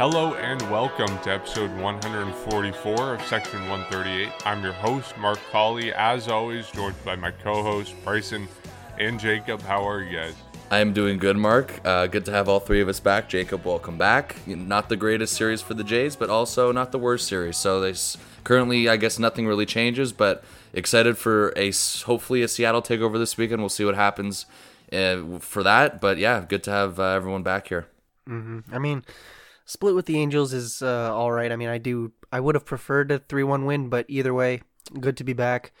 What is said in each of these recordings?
Hello and welcome to episode 144 of Section 138. I'm your host, Mark Colley, as always, joined by my co host, Bryson and Jacob. How are you guys? I am doing good, Mark. Uh, good to have all three of us back. Jacob, welcome back. Not the greatest series for the Jays, but also not the worst series. So there's currently, I guess, nothing really changes, but excited for a hopefully a Seattle takeover this weekend. We'll see what happens uh, for that. But yeah, good to have uh, everyone back here. Mm-hmm. I mean, split with the Angels is uh, all right. I mean, I do. I would have preferred a three-one win, but either way, good to be back.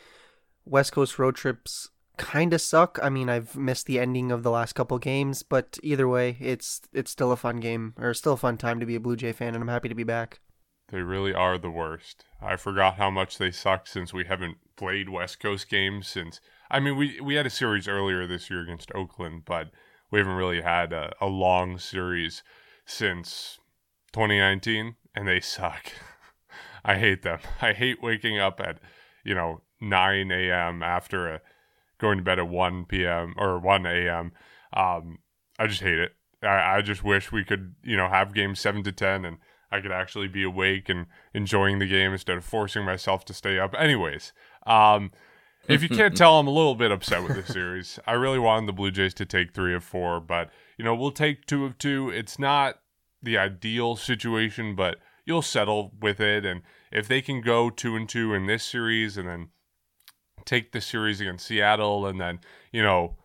West Coast road trips kind of suck. I mean, I've missed the ending of the last couple games, but either way, it's it's still a fun game or still a fun time to be a Blue Jay fan, and I'm happy to be back. They really are the worst. I forgot how much they suck since we haven't played West Coast games since. I mean, we we had a series earlier this year against Oakland, but we haven't really had a, a long series since 2019 and they suck. I hate them. I hate waking up at, you know, 9 a.m. after a, going to bed at 1 p.m. or 1 a.m. Um, I just hate it. I, I just wish we could, you know, have games 7 to 10 and I could actually be awake and enjoying the game instead of forcing myself to stay up. Anyways, um, if you can't tell, I'm a little bit upset with the series. I really wanted the Blue Jays to take three of four, but, you know, we'll take two of two. It's not the ideal situation, but you'll settle with it. And if they can go two and two in this series and then take the series against Seattle, and then, you know,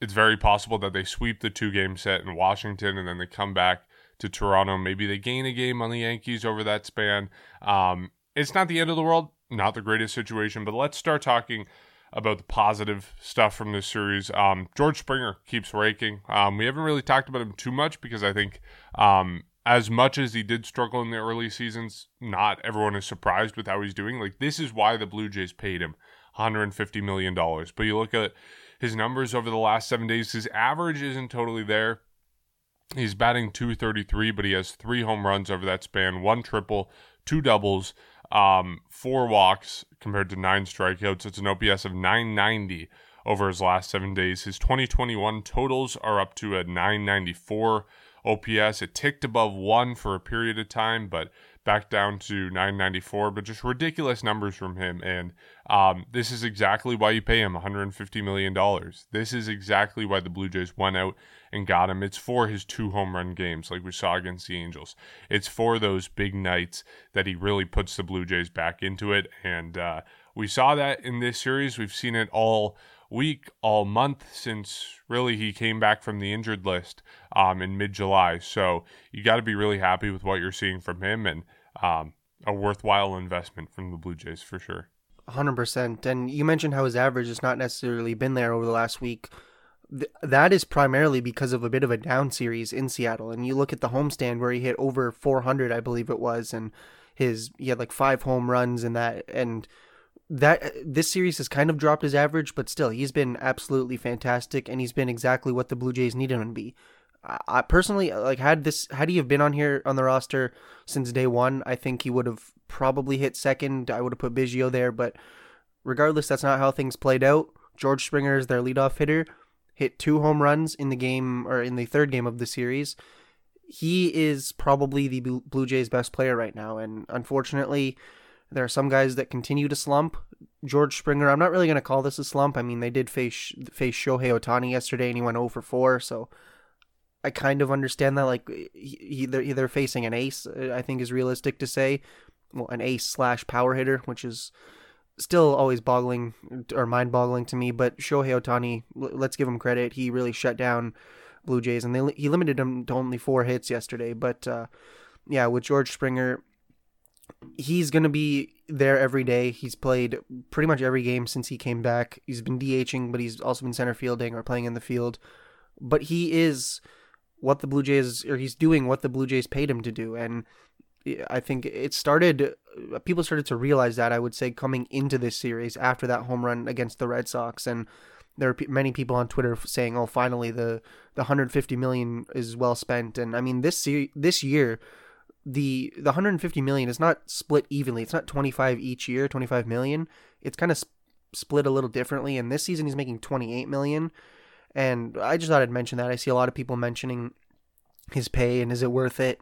it's very possible that they sweep the two game set in Washington and then they come back to Toronto. Maybe they gain a game on the Yankees over that span. Um, it's not the end of the world, not the greatest situation, but let's start talking about the positive stuff from this series. Um, George Springer keeps raking. Um, we haven't really talked about him too much because I think um, as much as he did struggle in the early seasons, not everyone is surprised with how he's doing. Like this is why the Blue Jays paid him 150 million dollars. But you look at his numbers over the last seven days, his average isn't totally there. He's batting 233, but he has three home runs over that span, one triple, two doubles, um, four walks compared to nine strikeouts. It's an OPS of 990 over his last seven days. His 2021 totals are up to a 994 OPS. It ticked above one for a period of time, but back down to 994. But just ridiculous numbers from him. And um, this is exactly why you pay him $150 million. This is exactly why the Blue Jays went out and got him. It's for his two home run games, like we saw against the Angels. It's for those big nights that he really puts the Blue Jays back into it. And uh, we saw that in this series. We've seen it all week, all month since really he came back from the injured list um, in mid July. So you got to be really happy with what you're seeing from him and um, a worthwhile investment from the Blue Jays for sure. 100%. And you mentioned how his average has not necessarily been there over the last week. Th- that is primarily because of a bit of a down series in Seattle. And you look at the homestand where he hit over 400, I believe it was, and his he had like five home runs in that and that this series has kind of dropped his average, but still, he's been absolutely fantastic, and he's been exactly what the Blue Jays needed him to be. I personally uh, like had this had he have been on here on the roster since day one, I think he would have probably hit second. I would have put Biggio there, but regardless, that's not how things played out. George Springer is their leadoff hitter, hit two home runs in the game or in the third game of the series. He is probably the Blue Jays' best player right now, and unfortunately, there are some guys that continue to slump. George Springer, I'm not really going to call this a slump. I mean, they did face face Shohei Ohtani yesterday, and he went 0 for 4, so I kind of understand that. Like, he, they're, they're facing an ace, I think is realistic to say. Well, an ace slash power hitter, which is still always boggling or mind boggling to me. But Shohei Ohtani, let's give him credit. He really shut down Blue Jays, and they, he limited them to only four hits yesterday. But uh, yeah, with George Springer, he's to be there every day. He's played pretty much every game since he came back. He's been DHing, but he's also been center fielding or playing in the field. But he is what the Blue Jays, or he's doing what the Blue Jays paid him to do. And I think it started, uh, people started to realize that, I would say, coming into this series after that home run against the Red Sox. And there are many people on Twitter saying, "Oh, finally the the 150 million is well spent." And I mean, this this year, the the 150 million is not split evenly. It's not 25 each year, 25 million. It's kind of sp- split a little differently. And this season he's making 28 million. And I just thought I'd mention that. I see a lot of people mentioning his pay and is it worth it?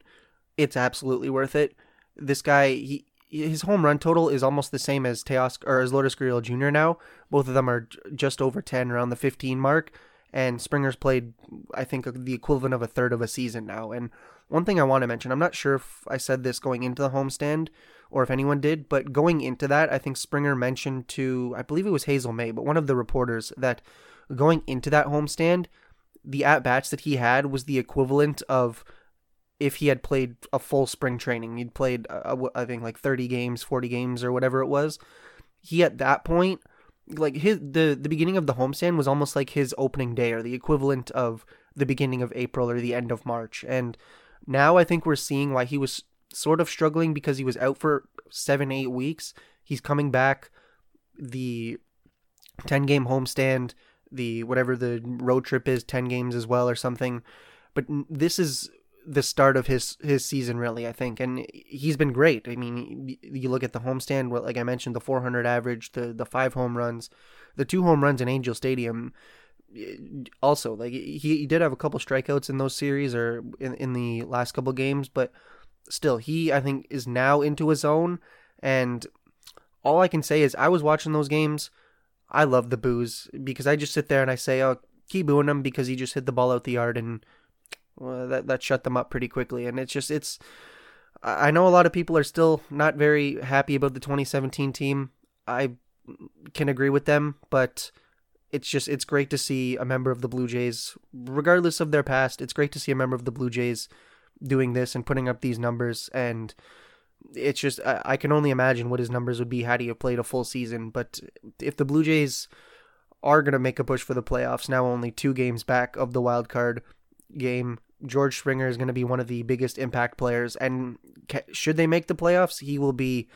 It's absolutely worth it. This guy, he his home run total is almost the same as Teoscar or as Lourdes Gurriel Jr. now. Both of them are just over 10, around the 15 mark. And Springer's played, I think, the equivalent of a third of a season now. And one thing I want to mention, I'm not sure if I said this going into the homestand or if anyone did, but going into that, I think Springer mentioned to, I believe it was Hazel Mae, but one of the reporters that going into that homestand, the at bats that he had was the equivalent of if he had played a full spring training. He'd played, uh, I think, like 30 games, 40 games, or whatever it was. He at that point, like his the the beginning of the homestand was almost like his opening day, or the equivalent of the beginning of April or the end of March. And now I think we're seeing why he was sort of struggling because he was out for seven, eight weeks. He's coming back. The 10 game homestand, the whatever the road trip is, 10 games as well or something. But this is the start of his his season really i think. And he's been great. I mean you look at the homestand like i mentioned the 400 average the the five home runs the two home runs in angel stadium also like he, he did have a couple strikeouts in those series or in, in the last couple games but still he i think is now into his own. And all i can say is i was watching those games. I love the boos because i just sit there and i say oh keep booing him because he just hit the ball out the yard and well, that that shut them up pretty quickly and it's just it's i know a lot of people are still not very happy about the 2017 team i can agree with them but it's just it's great to see a member of the Blue Jays, regardless of their past. It's great to see a member of the Blue Jays doing this and putting up these numbers. And it's just I, I can only imagine what his numbers would be had he played a full season. But if the Blue Jays are going to make a push for the playoffs, now only two games back of the wild card game. George Springer is going to be one of the biggest impact players, and should they make the playoffs, he will be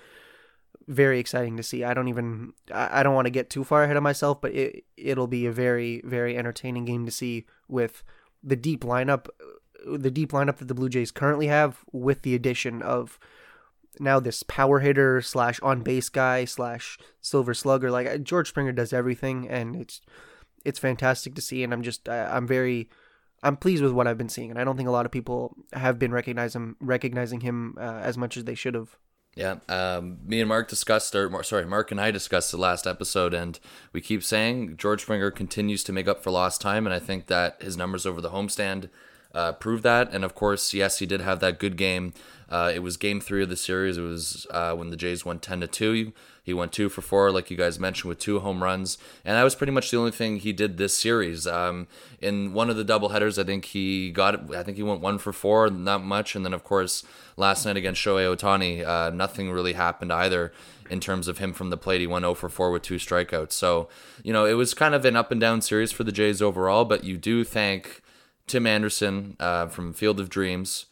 very exciting to see. I don't even I, don't want to get too far ahead of myself, but it it'll be a very very entertaining game to see with the deep lineup uh, the deep lineup that the Blue Jays currently have with the addition of now this power hitter slash on base guy slash silver slugger like uh, George Springer does everything and it's it's fantastic to see and I'm just I, I'm very I'm pleased with what I've been seeing and I don't think a lot of people have been recognizing recognizing him uh, as much as they should have. Yeah, um, me and Mark discussed, or sorry, Mark and I discussed the last episode, and we keep saying George Springer continues to make up for lost time, and I think that his numbers over the homestand uh, prove that. And of course, yes, he did have that good game. Uh, it was game three of the series. It was uh, when the Jays won ten to two. He went two for four, like you guys mentioned, with two home runs, and that was pretty much the only thing he did this series. Um, in one of the doubleheaders, I think he got, I think he went one for four, not much, and then of course last night against Shohei Ohtani, uh, nothing really happened either in terms of him from the plate. He went 0 for 4 with two strikeouts. So, you know, it was kind of an up and down series for the Jays overall, but you do thank Tim Anderson uh, from Field of Dreams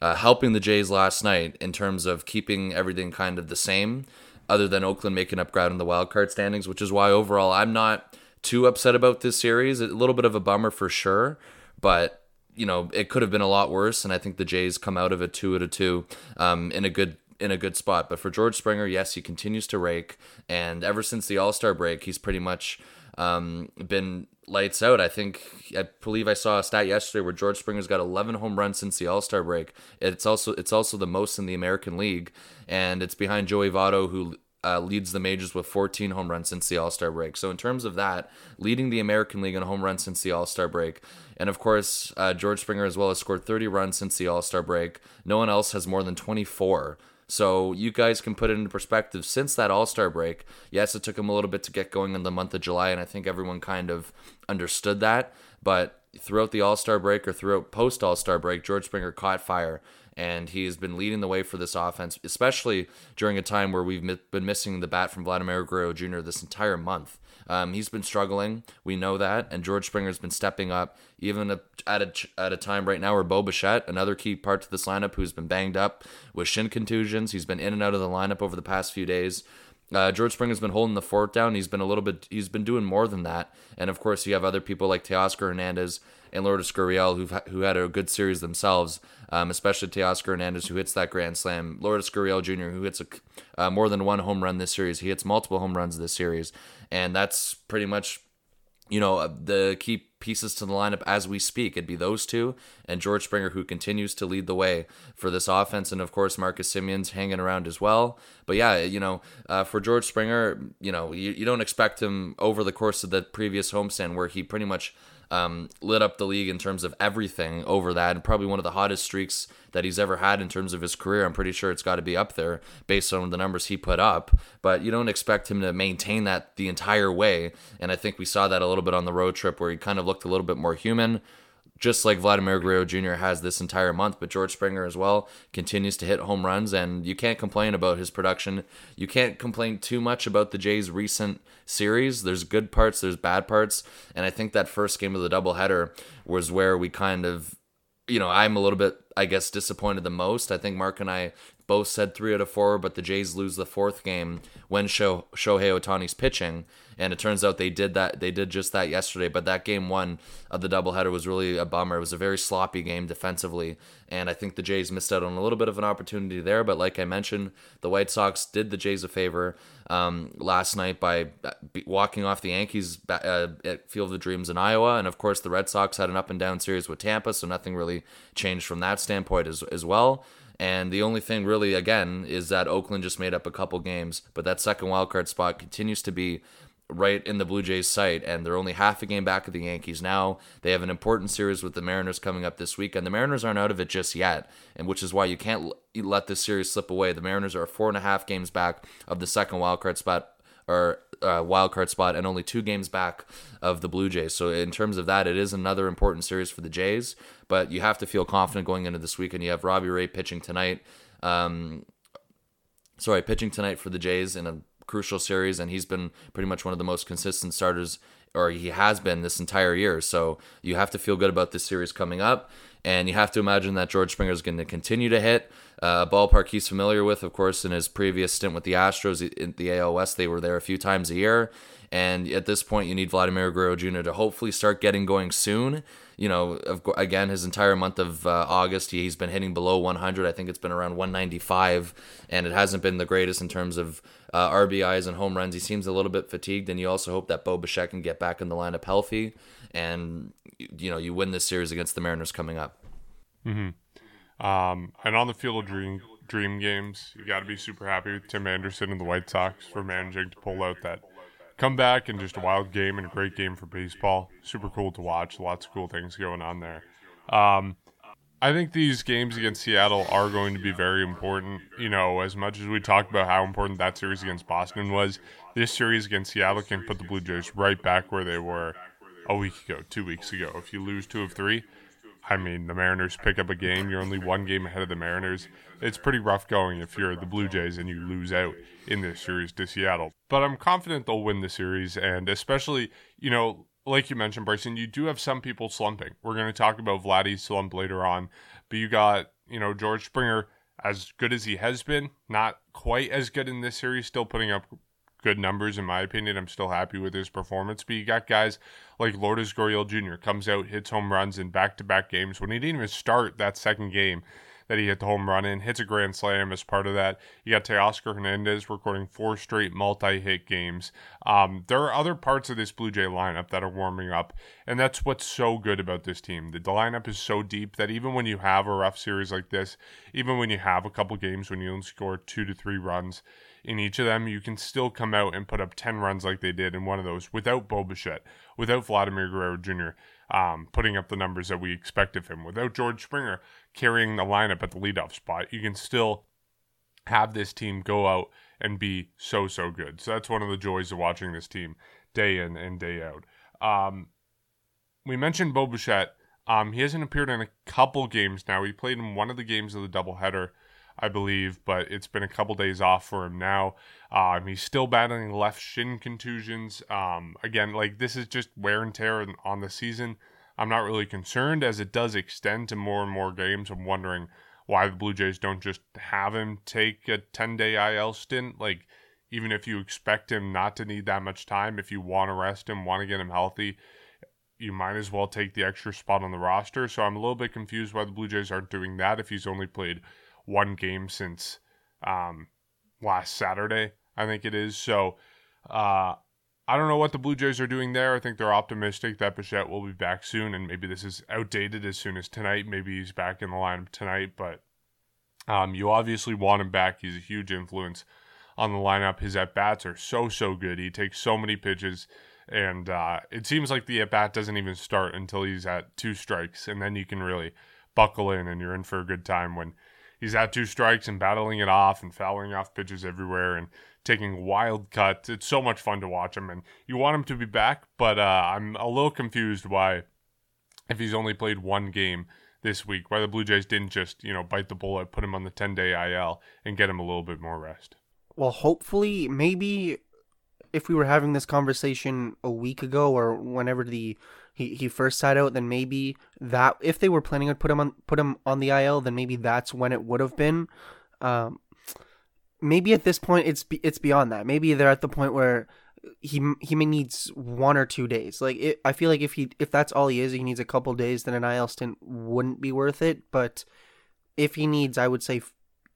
uh, helping the Jays last night in terms of keeping everything kind of the same other than Oakland making up ground in the wild card standings, which is why overall I'm not too upset about this series. A little bit of a bummer for sure, but you know it could have been a lot worse, and I think the Jays come out of it two out of two um, in a good in a good spot. But for George Springer, yes, he continues to rake, and ever since the All Star break, he's pretty much um, been lights out. I think I believe I saw a stat yesterday where George Springer's got 11 home runs since the All Star break. It's also it's also the most in the American League, and it's behind Joey Votto who. Uh, leads the majors with 14 home runs since the All Star break. So, in terms of that, leading the American League in home runs since the All Star break. And of course, uh, George Springer as well has scored 30 runs since the All Star break. No one else has more than 24. So you guys can put it into perspective. Since that All Star break, yes, it took him a little bit to get going in the month of July, and I think everyone kind of understood that. But throughout the All Star break or throughout post All Star break, George Springer caught fire, and he has been leading the way for this offense, especially during a time where we've been missing the bat from Vladimir Guerrero Jr. this entire month. Um, he's been struggling. We know that, and George Springer's been stepping up, even at a, at a time right now where Bo Bichette, another key part to this lineup, who's been banged up with shin contusions, he's been in and out of the lineup over the past few days. Uh, George Springer's been holding the fort down. He's been a little bit. He's been doing more than that. And of course, you have other people like Teoscar Hernandez and Lourdes Gurriel who've who had a good series themselves. Um, especially Teoscar Hernandez who hits that grand slam. Lourdes Gurriel Jr. who hits a, uh, more than one home run this series. He hits multiple home runs this series and that's pretty much you know, uh, the key pieces to the lineup as we speak. It'd be those two and George Springer, who continues to lead the way for this offense. And of course, Marcus Semien's hanging around as well. But yeah, you know, uh, for George Springer, you know, you, you don't expect him over the course of the previous homestand where he pretty much um, lit up the league in terms of everything over that, and probably one of the hottest streaks that he's ever had in terms of his career. I'm pretty sure it's got to be up there based on the numbers he put up. But you don't expect him to maintain that the entire way, and I think we saw that a little bit on the road trip where he kind of looked a little bit more human just like Vladimir Guerrero Jr. has this entire month, but George Springer as well continues to hit home runs, and you can't complain about his production. You can't complain too much about the Jays' recent series. There's good parts, there's bad parts, and I think that first game of the doubleheader was where we kind of, you know, I'm a little bit, I guess, disappointed the most. I think Mark and I both said three out of four, but the Jays lose the fourth game when Shohei Ohtani's pitching and it turns out they did that. They did just that yesterday. But that game one of the doubleheader was really a bummer. It was a very sloppy game defensively, and I think the Jays missed out on a little bit of an opportunity there. But like I mentioned, the White Sox did the Jays a favor um, last night by uh, walking off the Yankees uh, at Field of Dreams in Iowa, and of course the Red Sox had an up and down series with Tampa, so nothing really changed from that standpoint as as well. And the only thing really, again, is that Oakland just made up a couple games, but that second wildcard spot continues to be right in the Blue Jays' sight, and they're only half a game back of the Yankees now. They have an important series with the Mariners coming up this week, and the Mariners aren't out of it just yet, and which is why you can't let this series slip away. The Mariners are four and a half games back of the second wildcard spot or uh, wild card spot and only two games back of the Blue Jays. So in terms of that, it is another important series for the Jays. But you have to feel confident going into this weekend. You have Robbie Ray pitching tonight. Um, sorry, pitching tonight for the Jays in a crucial series, and he's been pretty much one of the most consistent starters, or he has been this entire year. So you have to feel good about this series coming up, and you have to imagine that George Springer is going to continue to hit uh, ballpark he's familiar with, of course, in his previous stint with the Astros in the West. They were there a few times a year. And at this point, you need Vladimir Guerrero Jr. to hopefully start getting going soon you know, again, his entire month of uh, August, he's been hitting below 100. I think it's been around 195, and it hasn't been the greatest in terms of uh, RBIs and home runs. He seems a little bit fatigued, and you also hope that Bo Bichette can get back in the lineup healthy, and you know, you win this series against the Mariners coming up. Mm-hmm. Um, and on the field of dream dream games, you got to be super happy with Tim Anderson and the White Sox for managing to pull out that comeback and just a wild game and a great game for baseball. Super cool to watch. Lots of cool things going on there. Um, I think these games against Seattle are going to be very important. You know, as much as we talked about how important that series against Boston was, this series against Seattle can put the Blue Jays right back where they were a week ago, two weeks ago. If you lose two of three, I mean, the Mariners pick up a game. You're only one game ahead of the Mariners. It's pretty rough going if you're the Blue Jays and you lose out in this series to Seattle. But I'm confident they'll win the series, and especially, you know, like you mentioned, Bryson, you do have some people slumping. We're going to talk about Vladdy's slump later on, but you got, you know, George Springer, as good as he has been, not quite as good in this series, still putting up good numbers in my opinion. I'm still happy with his performance. But you got guys like Lourdes Gurriel Jr. comes out, hits home runs in back to back games when he didn't even start that second game that he hit the home run in, hits a grand slam as part of that. You got Teoscar Hernandez recording four straight multi hit games. Um, there are other parts of this Blue Jay lineup that are warming up, and that's what's so good about this team. The lineup is so deep that even when you have a rough series like this, even when you have a couple games when you only score two to three runs, in each of them, you can still come out and put up 10 runs like they did in one of those without Bo Bichette, without Vladimir Guerrero Jr. Um, putting up the numbers that we expect of him, without George Springer carrying the lineup at the leadoff spot. You can still have this team go out and be so, so good. So that's one of the joys of watching this team day in and day out. Um, we mentioned Bo Bichette. Um, he hasn't appeared in a couple games now. He played in one of the games of the doubleheader I believe, but it's been a couple days off for him now. Um, he's still battling left shin contusions. Um, again, like this is just wear and tear on the season. I'm not really concerned as it does extend to more and more games. I'm wondering why the Blue Jays don't just have him take a 10 day IL stint. Like, even if you expect him not to need that much time, if you want to rest him, want to get him healthy, you might as well take the extra spot on the roster. So I'm a little bit confused why the Blue Jays aren't doing that if he's only played one game since um, last Saturday, I think it is. So uh, I don't know what the Blue Jays are doing there. I think they're optimistic that Bichette will be back soon, and maybe this is outdated as soon as tonight. Maybe he's back in the lineup tonight, but um, you obviously want him back. He's a huge influence on the lineup. His at bats are so so good. He takes so many pitches, and uh, it seems like the at bat doesn't even start until he's at two strikes, and then you can really buckle in, and you're in for a good time when he's at two strikes and battling it off and fouling off pitches everywhere and taking wild cuts. It's so much fun to watch him, and you want him to be back, but uh, I'm a little confused why, if he's only played one game this week, why the Blue Jays didn't just you know bite the bullet, put him on the 10 day IL, and get him a little bit more rest. Well, hopefully, maybe if we were having this conversation a week ago or whenever the he, he first sat out, then maybe that if they were planning to put him on put him on the IL, then maybe that's when it would have been. Um, maybe at this point it's it's beyond that. Maybe they're at the point where he he may needs one or two days. Like it, I feel like if he if that's all he is, he needs a couple days. Then an IL stint wouldn't be worth it. But if he needs, I would say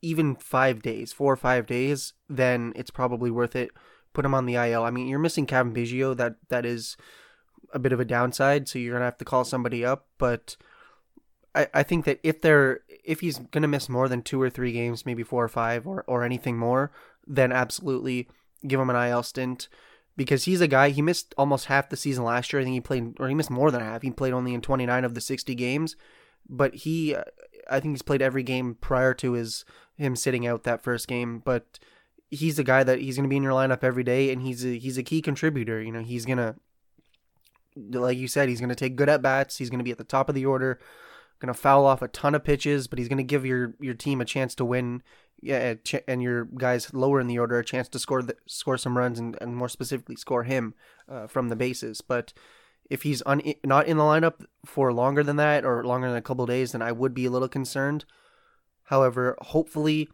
even five days, four or five days, then it's probably worth it. Put him on the IL. I mean, you're missing Cavan Biggio. That that is a bit of a downside. So you're gonna have to call somebody up. But I, I think that if they're if he's gonna miss more than two or three games, maybe four or five or or anything more, then absolutely give him an IL stint because he's a guy he missed almost half the season last year. I think he played or he missed more than half. He played only in 29 of the 60 games, but he I think he's played every game prior to his him sitting out that first game, but he's a guy that he's going to be in your lineup every day and he's a, he's a key contributor, you know, he's going to like you said, he's going to take good at bats, he's going to be at the top of the order, going to foul off a ton of pitches, but he's going to give your your team a chance to win yeah, and your guys lower in the order a chance to score the, score some runs and, and more specifically score him uh, from the bases. But if he's un, not in the lineup for longer than that or longer than a couple days, then I would be a little concerned. However, hopefully,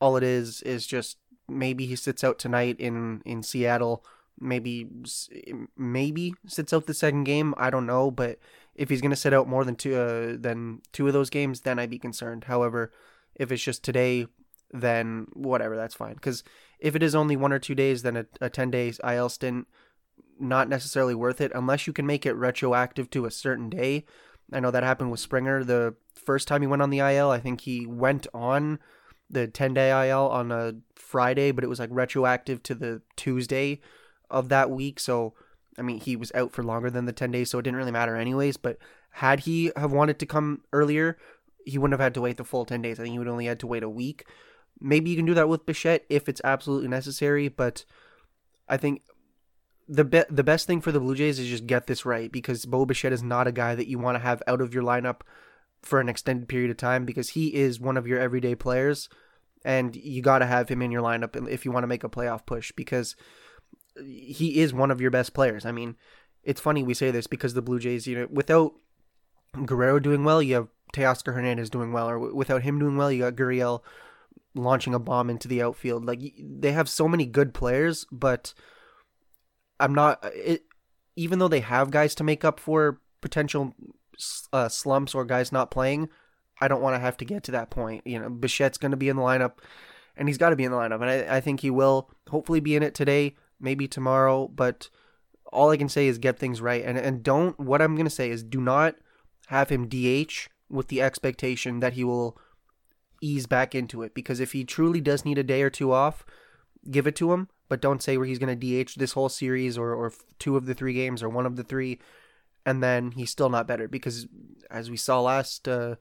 all it is is just maybe he sits out tonight in in Seattle. Maybe maybe sits out the second game. I don't know, but if he's gonna sit out more than two uh, than two of those games, then I'd be concerned. However, if it's just today, then whatever, that's fine. Because if it is only one or two days, then a, a 10 days IL stint, not necessarily worth it unless you can make it retroactive to a certain day. I know that happened with Springer. The first time he went on the IL, I think he went on the 10 day IL on a Friday, but it was like retroactive to the Tuesday of that week. So, I mean, he was out for longer than the 10 days, so it didn't really matter anyways. But had he have wanted to come earlier, he wouldn't have had to wait the full 10 days. I think he would only had to wait a week. Maybe you can do that with Bichette if it's absolutely necessary, but I think the be- the best thing for the Blue Jays is just get this right because Bo Bichette is not a guy that you want to have out of your lineup for an extended period of time because he is one of your everyday players and you got to have him in your lineup if you want to make a playoff push because he is one of your best players. I mean, it's funny we say this because the Blue Jays, you know, without Guerrero doing well, you have Teoscar Hernandez doing well, or without him doing well, you got Gurriel launching a bomb into the outfield. Like they have so many good players, but I'm not. It, even though they have guys to make up for potential uh, slumps or guys not playing, I don't want to have to get to that point. You know, Bichette's going to be in the lineup, and he's got to be in the lineup, and I, I think he will hopefully be in it today, maybe tomorrow. But all I can say is get things right, and and don't. What I'm to say is do not have him DH with the expectation that he will ease back into it because if he truly does need a day or two off, give it to him, but don't say where he's to DH this whole series or, or two of the three games or one of the three, and then he's still not better because as we saw last uh,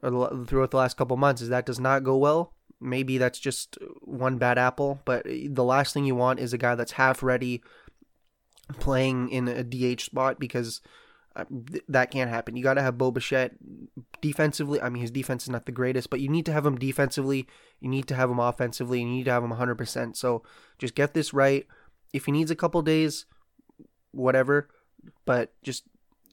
throughout the last couple months, is that does not go well. Maybe that's just one bad apple, but the last thing you want is a guy that's half ready playing in a DH spot because uh, that can't happen. You got to have Bo Bichette defensively. I mean, his defense is not the greatest, but you need to have him defensively. You need to have him offensively. You need to have him 100%. So just get this right. If he needs a couple days, whatever, but just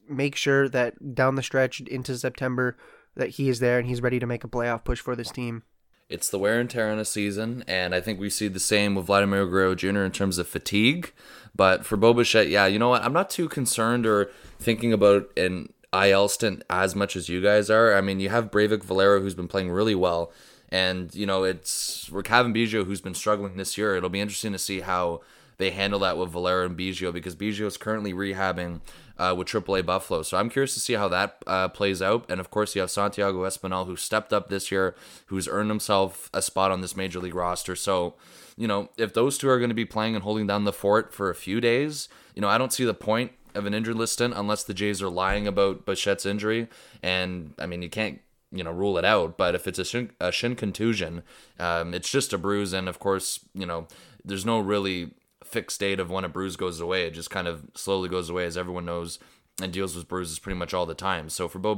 make sure that down the stretch into September that he is there and he's ready to make a playoff push for this team it's the wear and tear in a season, and I think we see the same with Vladimir Guerrero Jr. in terms of fatigue. But for Bo Bichette, yeah, you know what? I'm not too concerned or thinking about an IL stint as much as you guys are. I mean, you have Breyvic Valera who's been playing really well, and you know it's Cavan Biggio who's been struggling this year. It'll be interesting to see how they handle that with Valera and Biggio because Biggio is currently rehabbing uh, with AAA Buffalo. So I'm curious to see how that uh, plays out. And of course, you have Santiago Espinal, who stepped up this year, who's earned himself a spot on this major league roster. So, you know, if those two are going to be playing and holding down the fort for a few days, you know, I don't see the point of an injured list stint unless the Jays are lying about Bichette's injury. And I mean, you can't you know rule it out but if it's a shin, a shin contusion um, it's just a bruise and of course you know there's no really fixed of when a bruise goes away it just kind of slowly goes away as everyone knows and deals with bruises pretty much all the time. So for Bo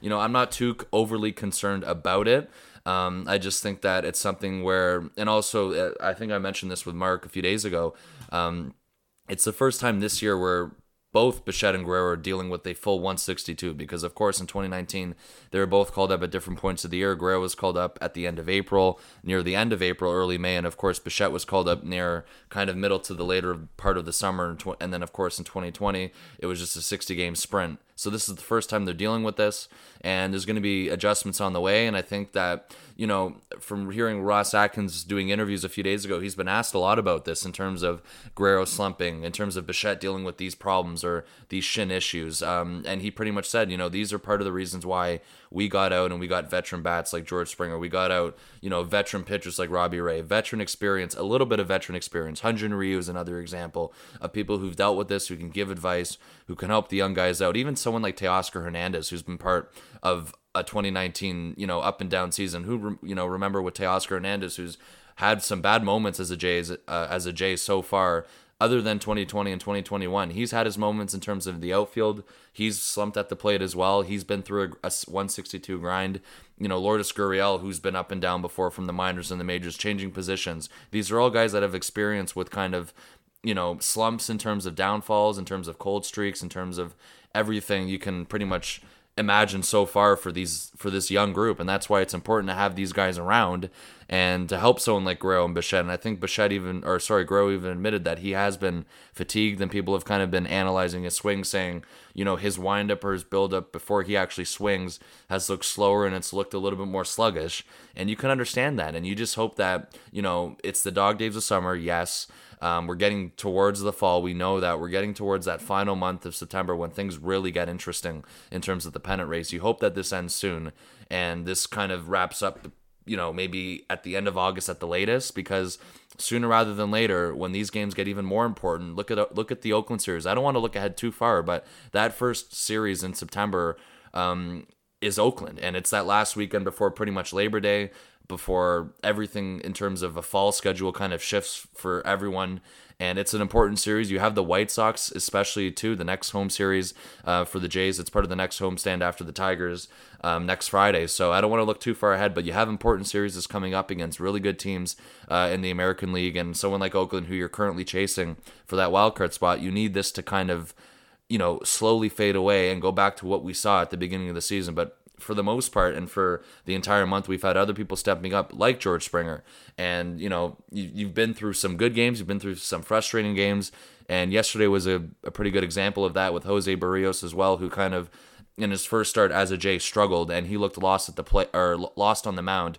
you know I'm not too overly concerned about it. Um, I just think that it's something where and also uh, I think I mentioned this with Mark a few days ago um, it's the first time this year where both Bichette and Guerrero are dealing with a full 162 because, of course, in 2019, they were both called up at different points of the year. Guerrero was called up at the end of April, near the end of April, early May, and of course, Bichette was called up near kind of middle to the later part of the summer. And then, of course, in 2020, it was just a 60 game sprint. So this is the first time they're dealing with this, and there's going to be adjustments on the way. And I think that you know, from hearing Ross Atkins doing interviews a few days ago, he's been asked a lot about this in terms of Guerrero slumping, in terms of Bichette dealing with these problems or these shin issues. Um, and he pretty much said, you know, these are part of the reasons why we got out and we got veteran bats like George Springer. We got out, you know, veteran pitchers like Robbie Ray, veteran experience, a little bit of veteran experience. Hyun-Jin Ryu is another example of people who've dealt with this, who can give advice, who can help the young guys out. Even someone like Teoscar Hernandez, who's been part of a 2019, you know, up and down season. Who, you know, remember with Teoscar Hernandez, who's had some bad moments as a Jays, uh, as a Jay so far, other than 2020 and 2021. He's had his moments in terms of the outfield. He's slumped at the plate as well. He's been through a, a 162 grind. You know, Lourdes Gurriel, who's been up and down before from the minors and the majors, changing positions. These are all guys that have experience with kind of, you know, slumps in terms of downfalls, in terms of cold streaks, in terms of everything you can pretty much imagined so far for these for this young group, and that's why it's important to have these guys around and to help someone like Guerrero and Bichette. And I think Bichette even, or sorry, Guerrero even admitted that he has been fatigued, and people have kind of been analyzing his swing, saying, you know, his windup or his buildup before he actually swings has looked slower and it's looked a little bit more sluggish. And you can understand that, and you just hope that you know it's the dog days of summer, yes. Um, we're getting towards the fall. We know that we're getting towards that final month of September when things really get interesting in terms of the pennant race. You hope that this ends soon and this kind of wraps up, you know, maybe at the end of August at the latest because sooner rather than later when these games get even more important look at look at the oakland series i don't want to look ahead too far but that first series in september um, is oakland and it's that last weekend before pretty much labor day before everything in terms of a fall schedule kind of shifts for everyone. And it's an important series. You have the White Sox, especially too, the next home series uh, for the Jays. It's part of the next homestand after the Tigers um, next Friday. So I don't want to look too far ahead, but you have important series that's coming up against really good teams uh, in the American League. And someone like Oakland, who you're currently chasing for that wild card spot, you need this to kind of you know, slowly fade away and go back to what we saw at the beginning of the season. But for the most part and for the entire month we've had other people stepping up like george springer and you know you, have been through some good games you've been through some frustrating games and yesterday was a, a pretty good example of that with jose berrios as well who kind of in his first start as a Jay struggled and he looked lost at the play or lost on the mound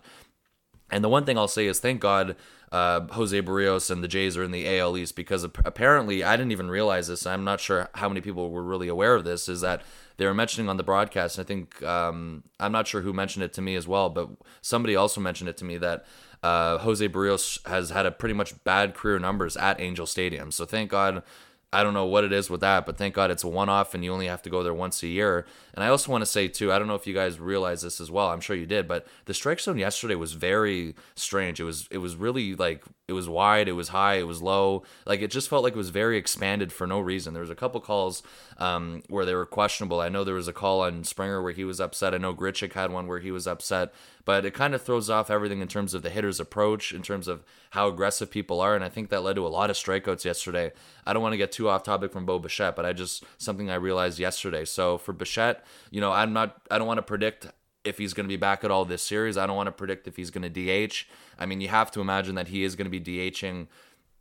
and the one thing I'll say is thank God uh, Jose Berrios and the Jays are in the AL East because apparently I didn't even realize this. I'm not sure how many people were really aware of this. Is that they were mentioning on the broadcast. I think um, I'm not sure who mentioned it to me as well, but somebody also mentioned it to me that uh, Jose Berrios has had a pretty much bad career numbers at Angel Stadium. So thank God I don't know what it is with that, but thank God it's a one off and you only have to go there once a year. And I also want to say, too, I don't know if you guys realize this as well. I'm sure you did, but the strike zone yesterday was very strange. It was, it was really like, it was wide, it was high, it was low. Like, it just felt like it was very expanded for no reason. There was a couple calls um, where they were questionable. I know there was a call on Springer where he was upset. I know Grichuk had one where he was upset but it kind of throws off everything in terms of the hitter's approach, in terms of how aggressive people are, and I think that led to a lot of strikeouts yesterday. I don't want to get too off topic from Bo Bichette, but I just something I realized yesterday. So for Bichette, you know, I'm not, I don't want to predict if he's going to be back at all this series. I don't want to predict if he's going to DH. I mean, you have to imagine that he is going to be DHing.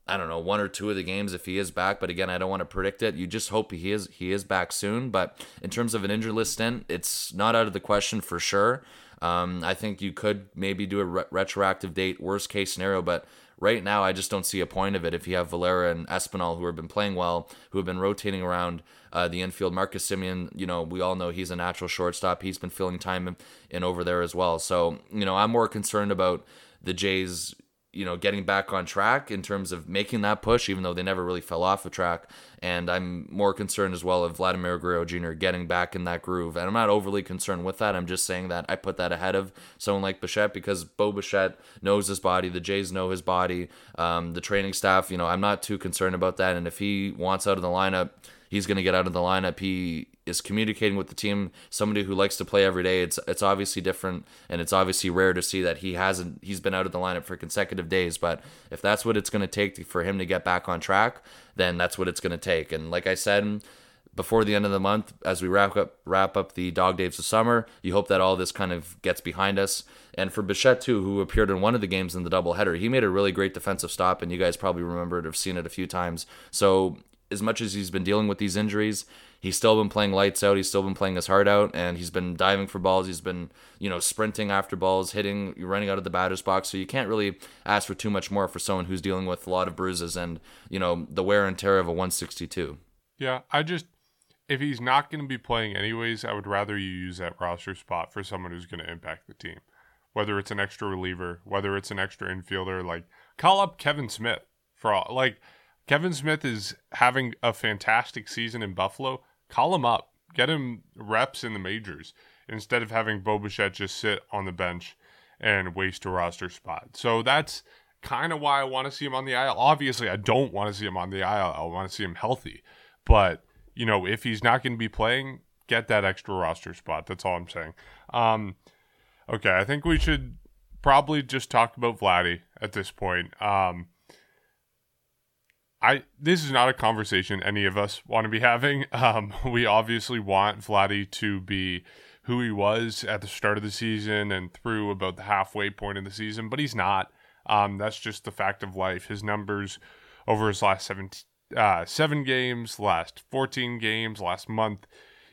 I don't know one or two of the games if he is back, but again, I don't want to predict it. You just hope he is he is back soon. But in terms of an injury list stint, it's not out of the question for sure. Um, I think you could maybe do a re- retroactive date, worst case scenario, but right now, I just don't see a point of it if you have Valera and Espinal who have been playing well, who have been rotating around uh, the infield. Marcus Semien, you know, we all know he's a natural shortstop. He's been filling time in, in over there as well. So, you know, I'm more concerned about the Jays you know, getting back on track in terms of making that push, even though they never really fell off the track. And I'm more concerned as well of Vladimir Guerrero Jr. getting back in that groove. And I'm not overly concerned with that. I'm just saying that I put that ahead of someone like Bichette because Bo Bichette knows his body. The Jays know his body. Um, the training staff, you know, I'm not too concerned about that. And if he wants out of the lineup, he's going to get out of the lineup. He is communicating with the team. Somebody who likes to play every day. It's it's obviously different, and it's obviously rare to see that he hasn't. He's been out of the lineup for consecutive days. But if that's what it's going to take for him to get back on track, then that's what it's going to take. And like I said. Before the end of the month, as we wrap up wrap up the dog days of summer, you hope that all this kind of gets behind us. And for Bichette too, who appeared in one of the games in the doubleheader, he made a really great defensive stop, and you guys probably remember to have seen it a few times. So as much as he's been dealing with these injuries, he's still been playing lights out. He's still been playing his heart out, and he's been diving for balls. He's been, you know, sprinting after balls, hitting, running out of the batter's box. So you can't really ask for too much more for someone who's dealing with a lot of bruises and, you know, the wear and tear of a 162. Yeah, I just, if he's not going to be playing anyways, I would rather you use that roster spot for someone who's going to impact the team. Whether it's an extra reliever, whether it's an extra infielder, like call up Kevin Smith for all, like, Kevin Smith is having a fantastic season in Buffalo. Call him up. Get him reps in the majors instead of having Bo Bichette just sit on the bench and waste a roster spot. So that's kind of why I want to see him on the IL. Obviously, I don't want to see him on the IL. I want to see him healthy. But, you know, if he's not going to be playing, get that extra roster spot. That's all I'm saying. Um, okay, I think we should probably just talk about Vladdy at this point. Um, I this is not a conversation any of us want to be having. Um, we obviously want Vladdy to be who he was at the start of the season and through about the halfway point of the season, but he's not. Um, that's just the fact of life. His numbers over his last seven uh, seven games, last fourteen games, last month,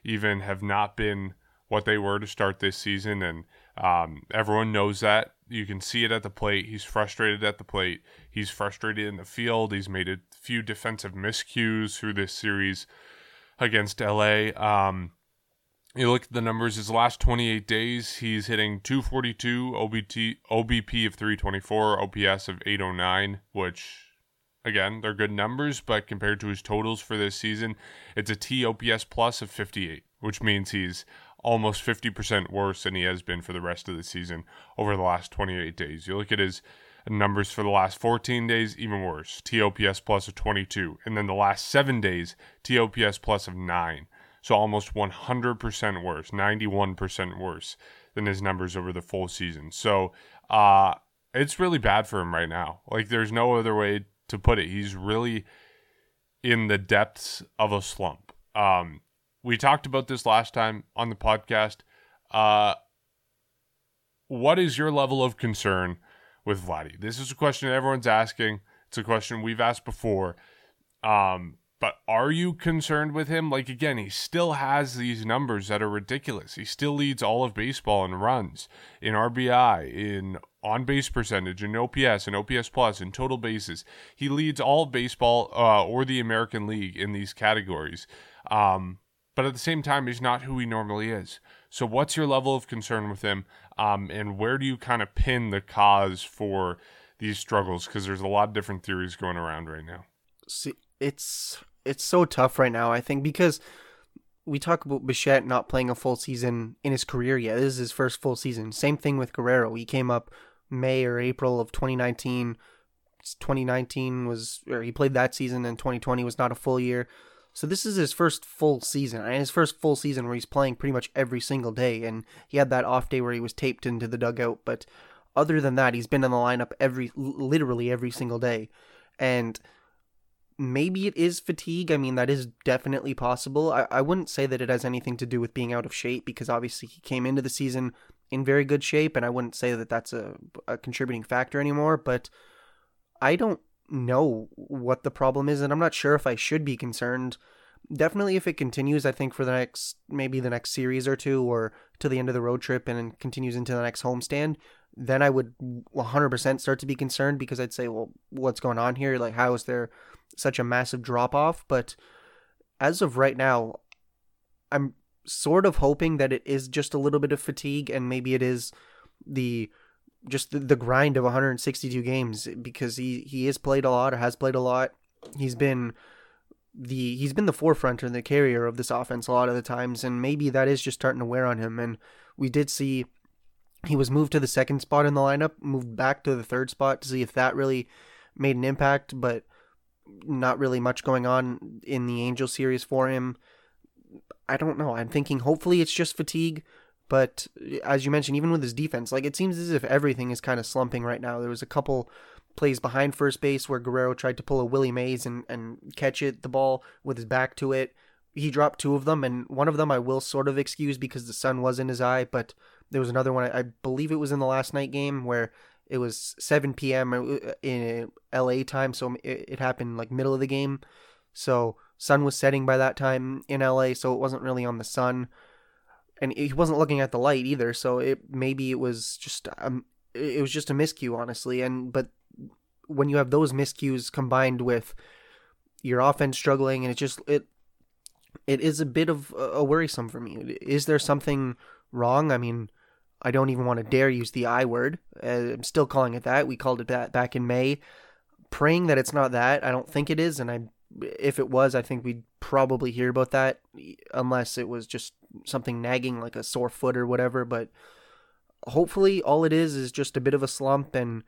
even have not been what they were to start this season, and um, everyone knows that. You can see it at the plate. He's frustrated at the plate. He's frustrated in the field. He's made a few defensive miscues through this series against LA. Um, you look at the numbers, his last 28 days, he's hitting 242, OBT, OBP of 324, OPS of 809, which, again, they're good numbers, but compared to his totals for this season, it's a TOPS plus of 58, which means he's almost 50% worse than he has been for the rest of the season over the last 28 days. You look at his numbers for the last 14 days, even worse. TOPS plus of 22. And then the last seven days, TOPS plus of 9. So almost 100% worse, 91% worse than his numbers over the full season. So uh, it's really bad for him right now. Like, there's no other way to put it. He's really in the depths of a slump. Um, we talked about this last time on the podcast. Uh, what is your level of concern with Vladdy? This is a question everyone's asking. It's a question we've asked before. Um, but are you concerned with him? Like again, he still has these numbers that are ridiculous. He still leads all of baseball in runs, in RBI, in on base percentage, in OPS, and OPS plus, in total bases. He leads all baseball uh, or the American League in these categories. Um, but at the same time, he's not who he normally is. So, what's your level of concern with him, um, and where do you kind of pin the cause for these struggles? Because there's a lot of different theories going around right now. See, it's it's so tough right now. I think because we talk about Bichette not playing a full season in his career yet. This is his first full season. Same thing with Guerrero. He came up May or April of 2019. 2019 was, or he played that season, and 2020 was not a full year. So this is his first full season, and his first full season where he's playing pretty much every single day. And he had that off day where he was taped into the dugout, but other than that, he's been in the lineup every, literally every single day. And maybe it is fatigue. I mean, that is definitely possible. I, I wouldn't say that it has anything to do with being out of shape because obviously he came into the season in very good shape, and I wouldn't say that that's a, a contributing factor anymore. But I don't know what the problem is, and I'm not sure if I should be concerned. Definitely, if it continues, I think for the next maybe the next series or two, or to the end of the road trip, and continues into the next homestand, then I would 100% start to be concerned because I'd say, well, what's going on here? Like, how is there such a massive drop off? But as of right now, I'm sort of hoping that it is just a little bit of fatigue and maybe it is the just the, the grind of 162 games because he he has played a lot or has played a lot. He's been the he's been the forefront and the carrier of this offense a lot of the times and maybe that is just starting to wear on him and we did see he was moved to the second spot in the lineup, moved back to the third spot to see if that really made an impact, but not really much going on in the Angel series for him. I don't know. I'm thinking hopefully it's just fatigue, but as you mentioned, even with his defense, like it seems as if everything is kind of slumping right now. There was a couple plays behind first base where Guerrero tried to pull a Willie Mays and, and catch it, the ball with his back to it. He dropped two of them, and one of them I will sort of excuse because the sun was in his eye, but there was another one, I believe it was in the last night game where it was 7 p.m. Uh, uh, in uh, LA time, so um, it happened like middle of the game. So sun was setting by that time in LA, so it wasn't really on the sun, and he wasn't looking at the light either. So it maybe it was just um, it was just a miscue, honestly. And but when you have those miscues combined with your offense struggling, and it just it it is a bit of a worrisome for me. Is there something wrong? I mean, I don't even want to dare use the I word. Uh, I'm still calling it that. We called it that back in May. Praying that it's not that. I don't think it is, and I, if it was, I think we'd probably hear about that, unless it was just something nagging like a sore foot or whatever. But hopefully, all it is is just a bit of a slump, and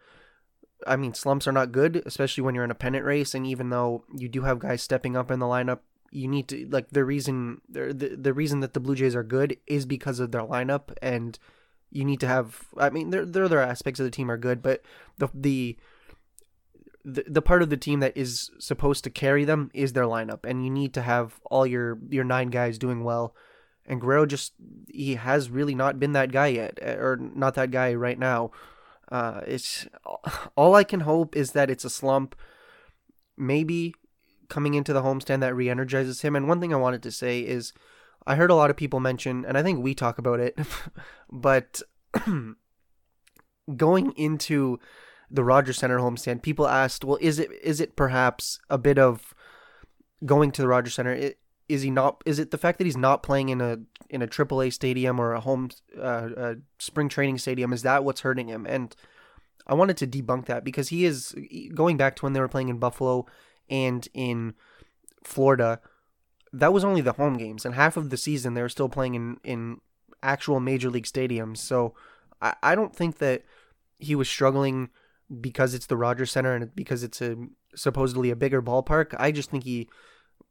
I mean, slumps are not good, especially when you're in a pennant race. And even though you do have guys stepping up in the lineup, you need to like the reason the the reason that the Blue Jays are good is because of their lineup and you need to have. I mean, there there other aspects of the team are good, but the the the, the part of the team that is supposed to carry them is their lineup, and you need to have all your your nine guys doing well. And Guerrero just he has really not been that guy yet, eh, or not that guy right now. Uh, it's all I can hope is that it's a slump. Maybe coming into the homestand that re-energizes him. And one thing I wanted to say is I heard a lot of people mention, and I think we talk about it, but going into the Rogers Center homestand, people asked, "Well, is it is it perhaps a bit of going to the Rogers Center? Is he not? Is it the fact that he's not playing in a in a AAA stadium or a home uh, a spring training stadium? Is that what's hurting him?" And I wanted to debunk that because he is going back to when they were playing in Buffalo and in Florida that was only the home games, and half of the season they were still playing in in actual major league stadiums. So I, I don't think that he was struggling because it's the Rogers Center and because it's a supposedly a bigger ballpark. I just think he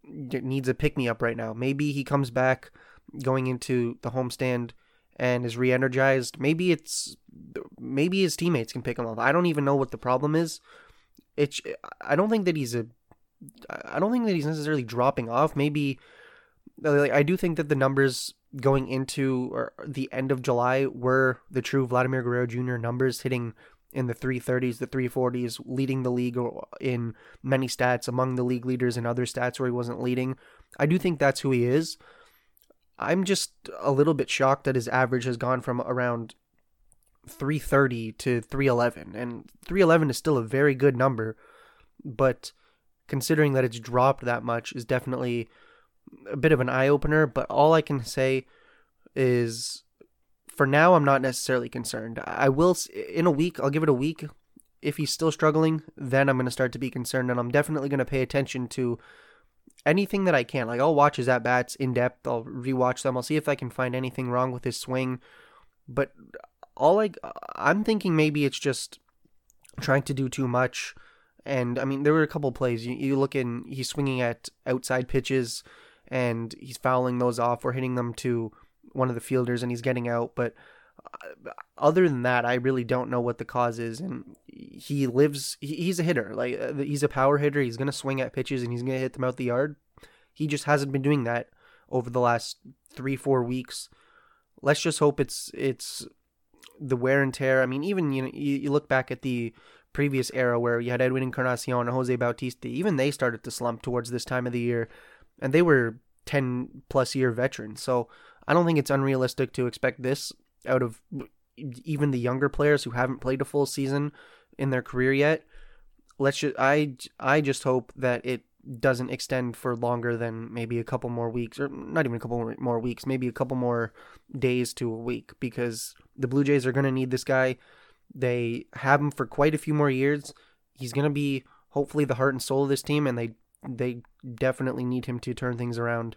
needs a pick me up right now. Maybe he comes back going into the homestand and is re-energized. Maybe it's maybe his teammates can pick him up. I don't even know what the problem is. It's I don't think that he's a I don't think that he's necessarily dropping off. Maybe uh, like, I do think that the numbers going into the end of July were the true Vladimir Guerrero Jr. numbers hitting in the 330s, the 340s, leading the league uh, in many stats, among the league leaders in other stats where he wasn't leading. I do think that's who he is. I'm just a little bit shocked that his average has gone from around 330 to 311. And 311 is still a very good number, but considering that it's dropped that much is definitely a bit of an eye opener. But all I can say is for now, I'm not necessarily concerned. I will, in a week, I'll give it a week. If he's still struggling, then I'm going to start to be concerned. And I'm definitely going to pay attention to anything that I can. Like, I'll watch his at bats in depth, I'll rewatch them, I'll see if I can find anything wrong with his swing. But all I, I'm thinking maybe it's just trying to do too much and I mean, there were a couple plays. You, you look in, he's swinging at outside pitches and he's fouling those off or hitting them to one of the fielders and he's getting out. But uh, other than that, I really don't know what the cause is. And he lives, he's a hitter. Like, uh, he's a power hitter. He's going to swing at pitches and he's going to hit them out the yard. He just hasn't been doing that over the last three, four weeks. Let's just hope it's, it's, the wear and tear. I mean, even you know, you, you look back at the previous era where you had Edwin Encarnacion and Jose Bautista, even they started to slump towards this time of the year, and they were 10 plus year veterans. So I don't think it's unrealistic to expect this out of even the younger players who haven't played a full season in their career yet. Let's just I I just hope that it doesn't extend for longer than maybe a couple more weeks or not even a couple more weeks, maybe a couple more days to a week because the Blue Jays are going to need this guy. They have him for quite a few more years. He's going to be hopefully the heart and soul of this team and they they definitely need him to turn things around.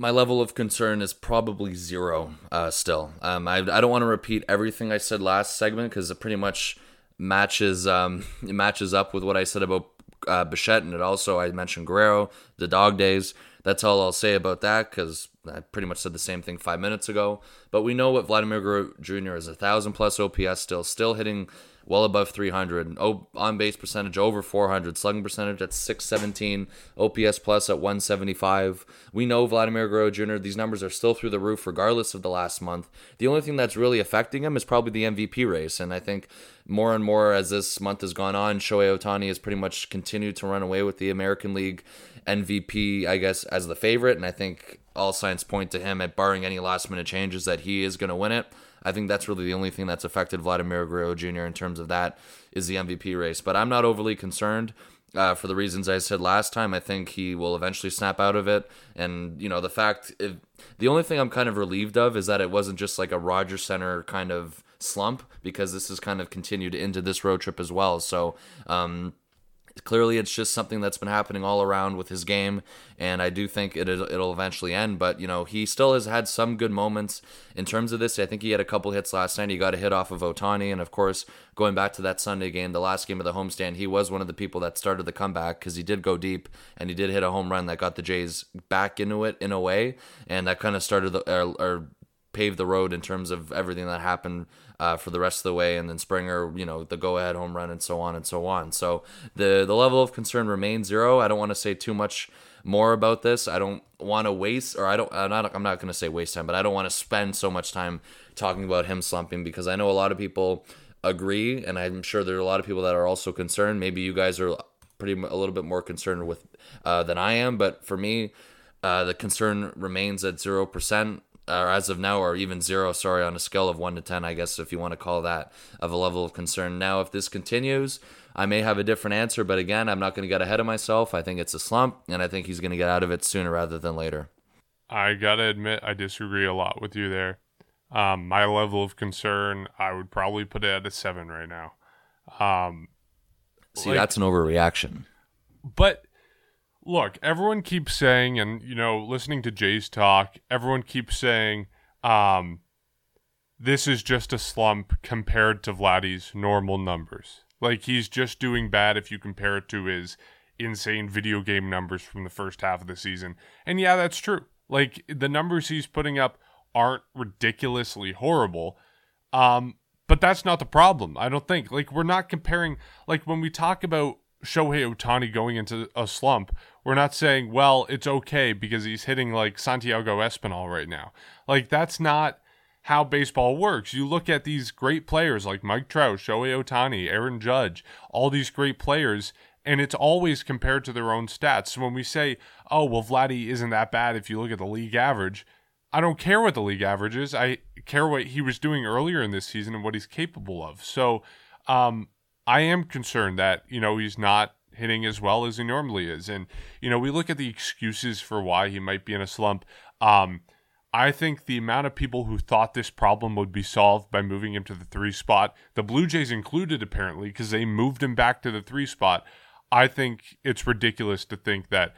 My level of concern is probably zero uh, still. Um, I, I don't want to repeat everything I said last segment because it pretty much matches um, it matches up with what I said about uh, Bichette, and it also I mentioned Guerrero, the dog days. That's all I'll say about that because I pretty much said the same thing five minutes ago. But we know what Vladimir Guerrero Jr. is a thousand plus OPS still, still hitting well above 300. on base percentage over 400. Slugging percentage at 617. OPS plus at 175. We know Vladimir Guerrero Jr., these numbers are still through the roof regardless of the last month. The only thing that's really affecting him is probably the MVP race. And I think more and more as this month has gone on, Shohei Ohtani has pretty much continued to run away with the American League MVP, I guess, as the favorite. And I think all signs point to him at barring any last minute changes that he is going to win it. I think that's really the only thing that's affected Vladimir Guerrero Jr. in terms of that is the MVP race. But I'm not overly concerned. Uh, for the reasons I said last time, I think he will eventually snap out of it. And, you know, the fact, if, the only thing I'm kind of relieved of is that it wasn't just like a Rogers Center kind of slump because this has kind of continued into this road trip as well. So, um, clearly it's just something that's been happening all around with his game and i do think it, it'll eventually end but you know he still has had some good moments. In terms of this i think he had a couple hits last night. He got a hit off of Ohtani and of course going back to that sunday game the last game of the homestand he was one of the people that started the comeback because he did go deep and he did hit a home run that got the jays back into it in a way and that kind of started the or, or paved the road in terms of everything that happened uh, for the rest of the way, and then Springer, you know, the go-ahead home run, and so on and so on. So the the level of concern remains zero. I don't want to say too much more about this. I don't want to waste, or I don't. I'm not. I'm not going to say waste time, but I don't want to spend so much time talking about him slumping because I know a lot of people agree, and I'm sure there are a lot of people that are also concerned. Maybe you guys are pretty a little bit more concerned with uh, than I am, but for me, uh, the concern remains at zero percent or as of now, or even zero, sorry, on a scale of one to 10, I guess, if you want to call that of a level of concern. Now, if this continues, I may have a different answer, but again, I'm not going to get ahead of myself. I think it's a slump, and I think he's going to get out of it sooner rather than later. I got to admit, I disagree a lot with you there. Um, my level of concern, I would probably put it at a seven right now. Um, See, like, that's an overreaction. But look, everyone keeps saying, and you know, listening to Jay's talk, everyone keeps saying, um, this is just a slump compared to Vladdy's normal numbers. Like he's just doing bad if you compare it to his insane video game numbers from the first half of the season. And yeah, that's true. Like the numbers he's putting up aren't ridiculously horrible. Um, but that's not the problem. I don't think. Like we're not comparing like when we talk about Shohei Ohtani going into a slump, we're not saying, well, it's okay because he's hitting like Santiago Espinal right now. Like, that's not how baseball works. You look at these great players like Mike Trout, Shohei Ohtani, Aaron Judge, all these great players, and it's always compared to their own stats. So when we say, oh, well, Vladdy isn't that bad if you look at the league average, I don't care what the league average is. I care what he was doing earlier in this season and what he's capable of. So, um, I am concerned that, you know, he's not hitting as well as he normally is. And, you know, we look at the excuses for why he might be in a slump. Um, I think the amount of people who thought this problem would be solved by moving him to the three spot, the Blue Jays included apparently, because they moved him back to the three spot. I think it's ridiculous to think that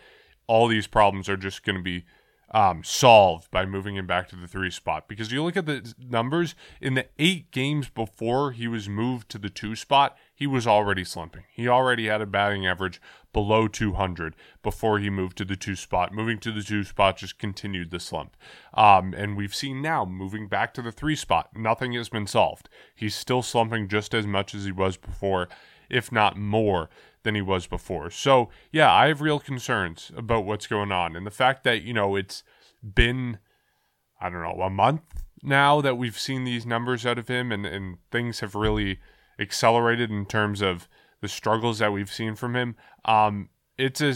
all these problems are just going to be um, solved by moving him back to the three spot. Because you look at the numbers in the eight games before he was moved to the two spot, he was already slumping. He already had a batting average below 200 before he moved to the two spot. Moving to the two spot just continued the slump. Um, and we've seen now moving back to the three spot, nothing has been solved. He's still slumping just as much as he was before, if not more than he was before. So, yeah, I have real concerns about what's going on. And the fact that, you know, it's been, I don't know, a month now that we've seen these numbers out of him and, and things have really accelerated in terms of the struggles that we've seen from him. Um, it's a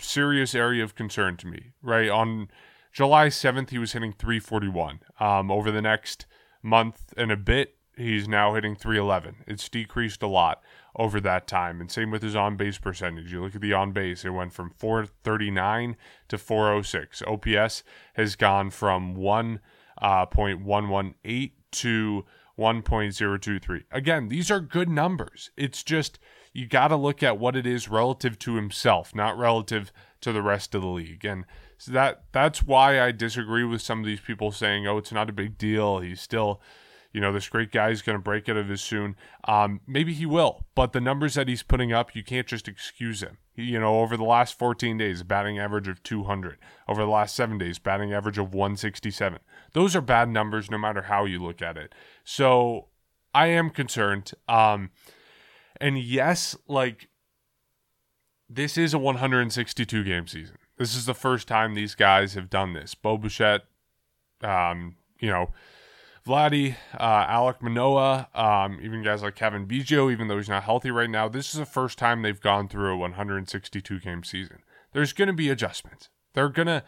serious area of concern to me, right? On July 7th, he was hitting 341. Um, over the next month and a bit, he's now hitting 311. It's decreased a lot over that time. And same with his on base percentage. You look at the on base, it went from 439 to 406. OPS has gone from 1.118 uh, to 1.023. Again, these are good numbers. It's just you got to look at what it is relative to himself, not relative to the rest of the league. And so that that's why I disagree with some of these people saying, "Oh, it's not a big deal. He's still you know, this great guy is going to break out of this soon. Um, maybe he will, but the numbers that he's putting up, you can't just excuse him. You know, over the last 14 days, batting average of 200. Over the last seven days, batting average of 167. Those are bad numbers no matter how you look at it. So I am concerned. Um, and yes, like, this is a 162 game season. This is the first time these guys have done this. Bo Bichette, um, you know, Vladdy, uh, Alek Manoah, um, even guys like Cavan Biggio, even though he's not healthy right now, this is the first time they've gone through a 162 game season. There's going to be adjustments. They're going to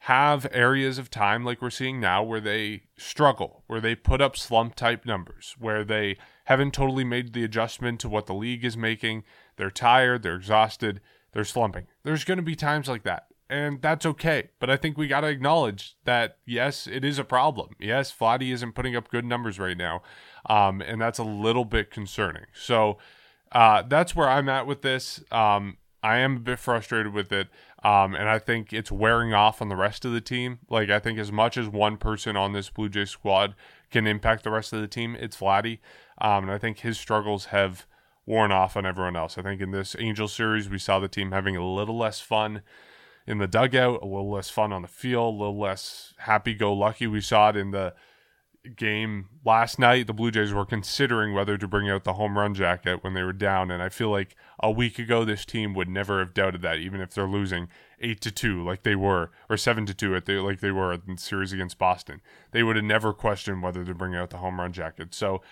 have areas of time like we're seeing now where they struggle, where they put up slump type numbers, where they haven't totally made the adjustment to what the league is making. They're tired, they're exhausted, they're slumping. There's going to be times like that and that's okay. But I think we got to acknowledge that yes, it is a problem. Yes, Vladdy isn't putting up good numbers right now, um, and that's a little bit concerning. So uh, that's where I'm at with this. Um, I am a bit frustrated with it, um, and I think it's wearing off on the rest of the team. Like I think as much as one person on this Blue Jay squad can impact the rest of the team, it's Vladdy, um, and I think his struggles have worn off on everyone else. I think in this Angel series, we saw the team having a little less fun in the dugout, a little less fun on the field, a little less happy go lucky. We saw it in the game last night. The Blue Jays were considering whether to bring out the home run jacket when they were down, and I feel like a week ago this team would never have doubted that, even if they're losing eight to two like they were, or seven to two at the like they were in the series against Boston. They would have never questioned whether to bring out the home run jacket. So,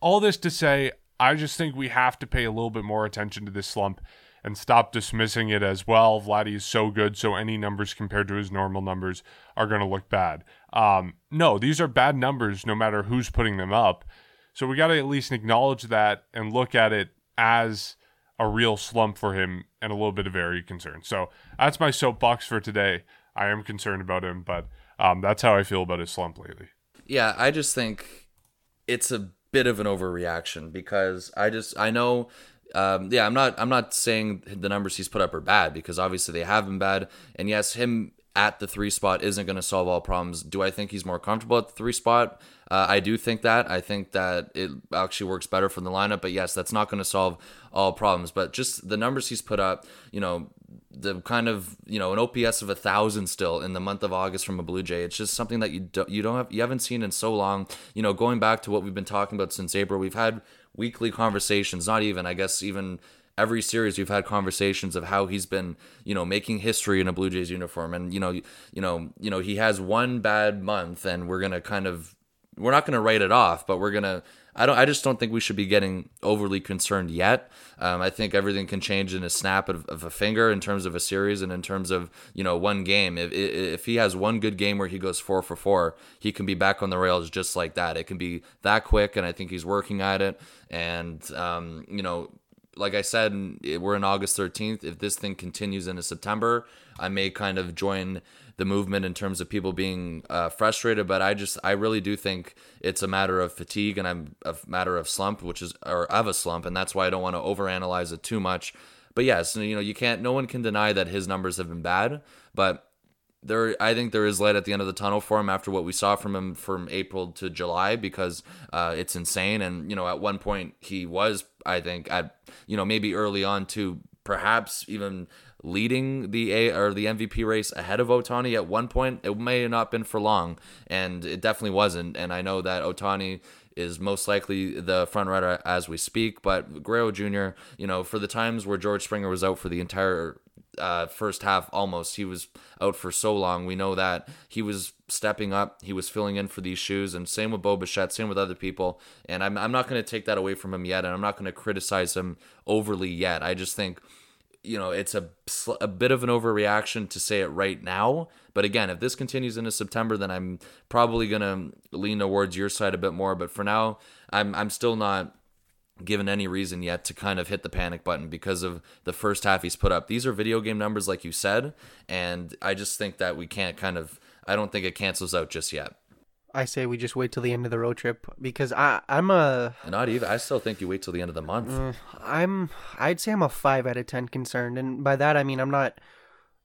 all this to say, I just think we have to pay a little bit more attention to this slump and stop dismissing it as well. Vladdy is so good, so any numbers compared to his normal numbers are going to look bad. Um, no, these are bad numbers no matter who's putting them up. So we got to at least acknowledge that and look at it as a real slump for him and a little bit of very concern. So that's my soapbox for today. I am concerned about him, but um, that's how I feel about his slump lately. Yeah, I just think it's a bit of an overreaction because I just I know um, yeah, I'm not I'm not saying the numbers he's put up are bad because obviously they have been bad. And yes, him at the three spot isn't going to solve all problems. Do I think he's more comfortable at the three spot? Uh, I do think that. I think that it actually works better for the lineup. But yes, that's not going to solve all problems. But just the numbers he's put up, you know, the kind of you know an OPS of a thousand still in the month of August from a Blue Jay. It's just something that you don't you don't have you haven't seen in so long. You know, going back to what we've been talking about since April, we've had weekly conversations, not even, I guess, even every series we've had conversations of how he's been, you know, making history in a Blue Jays uniform. And, you know, you know, you know, he has one bad month and we're going to kind of we're not going to write it off, but we're going to I don't. I just don't think we should be getting overly concerned yet. Um, I think everything can change in a snap of, of, a finger in terms of a series and in terms of you know one game. If if he has one good game where he goes four for four, he can be back on the rails just like that. It can be that quick, and I think he's working at it. And um, you know, like I said, we're in August 13th. If this thing continues into September, I may kind of join the movement in terms of people being uh, frustrated, but I just I really do think it's a matter of fatigue and I'm a matter of slump, which is or of a slump, and that's why I don't want to overanalyze it too much. But yes, you know you can't. No one can deny that his numbers have been bad, but there I think there is light at the end of the tunnel for him after what we saw from him from April to July because uh, it's insane. And you know, at one point he was, I think, at you know maybe early on to perhaps even leading the A or the MVP race ahead of Ohtani at one point. It may have not been for long, and it definitely wasn't. And I know that Ohtani is most likely the front runner as we speak. But Guerrero Jr., you know, for the times where George Springer was out for the entire uh, first half, almost he was out for so long. We know that he was stepping up, he was filling in for these shoes, and same with Bo Bichette, same with other people. And I'm I'm not going to take that away from him yet, and I'm not going to criticize him overly yet. I just think you know, it's a a bit of an overreaction to say it right now. But again, if this continues into September, then I'm probably gonna lean towards your side a bit more. But for now, I'm I'm still not given any reason yet to kind of hit the panic button because of the first half he's put up. These are video game numbers, like you said, and I just think that we can't kind of. I don't think it cancels out just yet. I say we just wait till the end of the road trip because I I'm a not even. I still think you wait till the end of the month. Uh, I'm I'd say I'm a five out of ten concerned, and by that I mean I'm not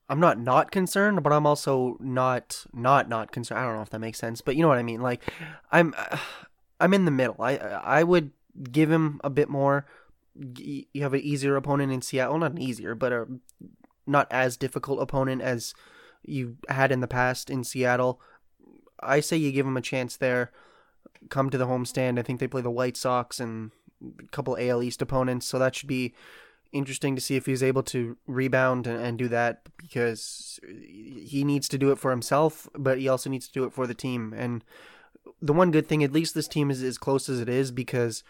I'm not not concerned, but I'm also not not not concerned. I don't know if that makes sense, but you know what I mean. Like I'm I'm in the middle. I I would give him a bit more. You have an easier opponent in Seattle, not an easier, but a not as difficult opponent as you had in the past in Seattle. I say you give him a chance there. Come to the homestand. I think they play the White Sox and a couple AL East opponents, so that should be interesting to see if he's able to rebound and, and, do that because he needs to do it for himself, but he also needs to do it for the team. And the one good thing, at least this team is as close as it is because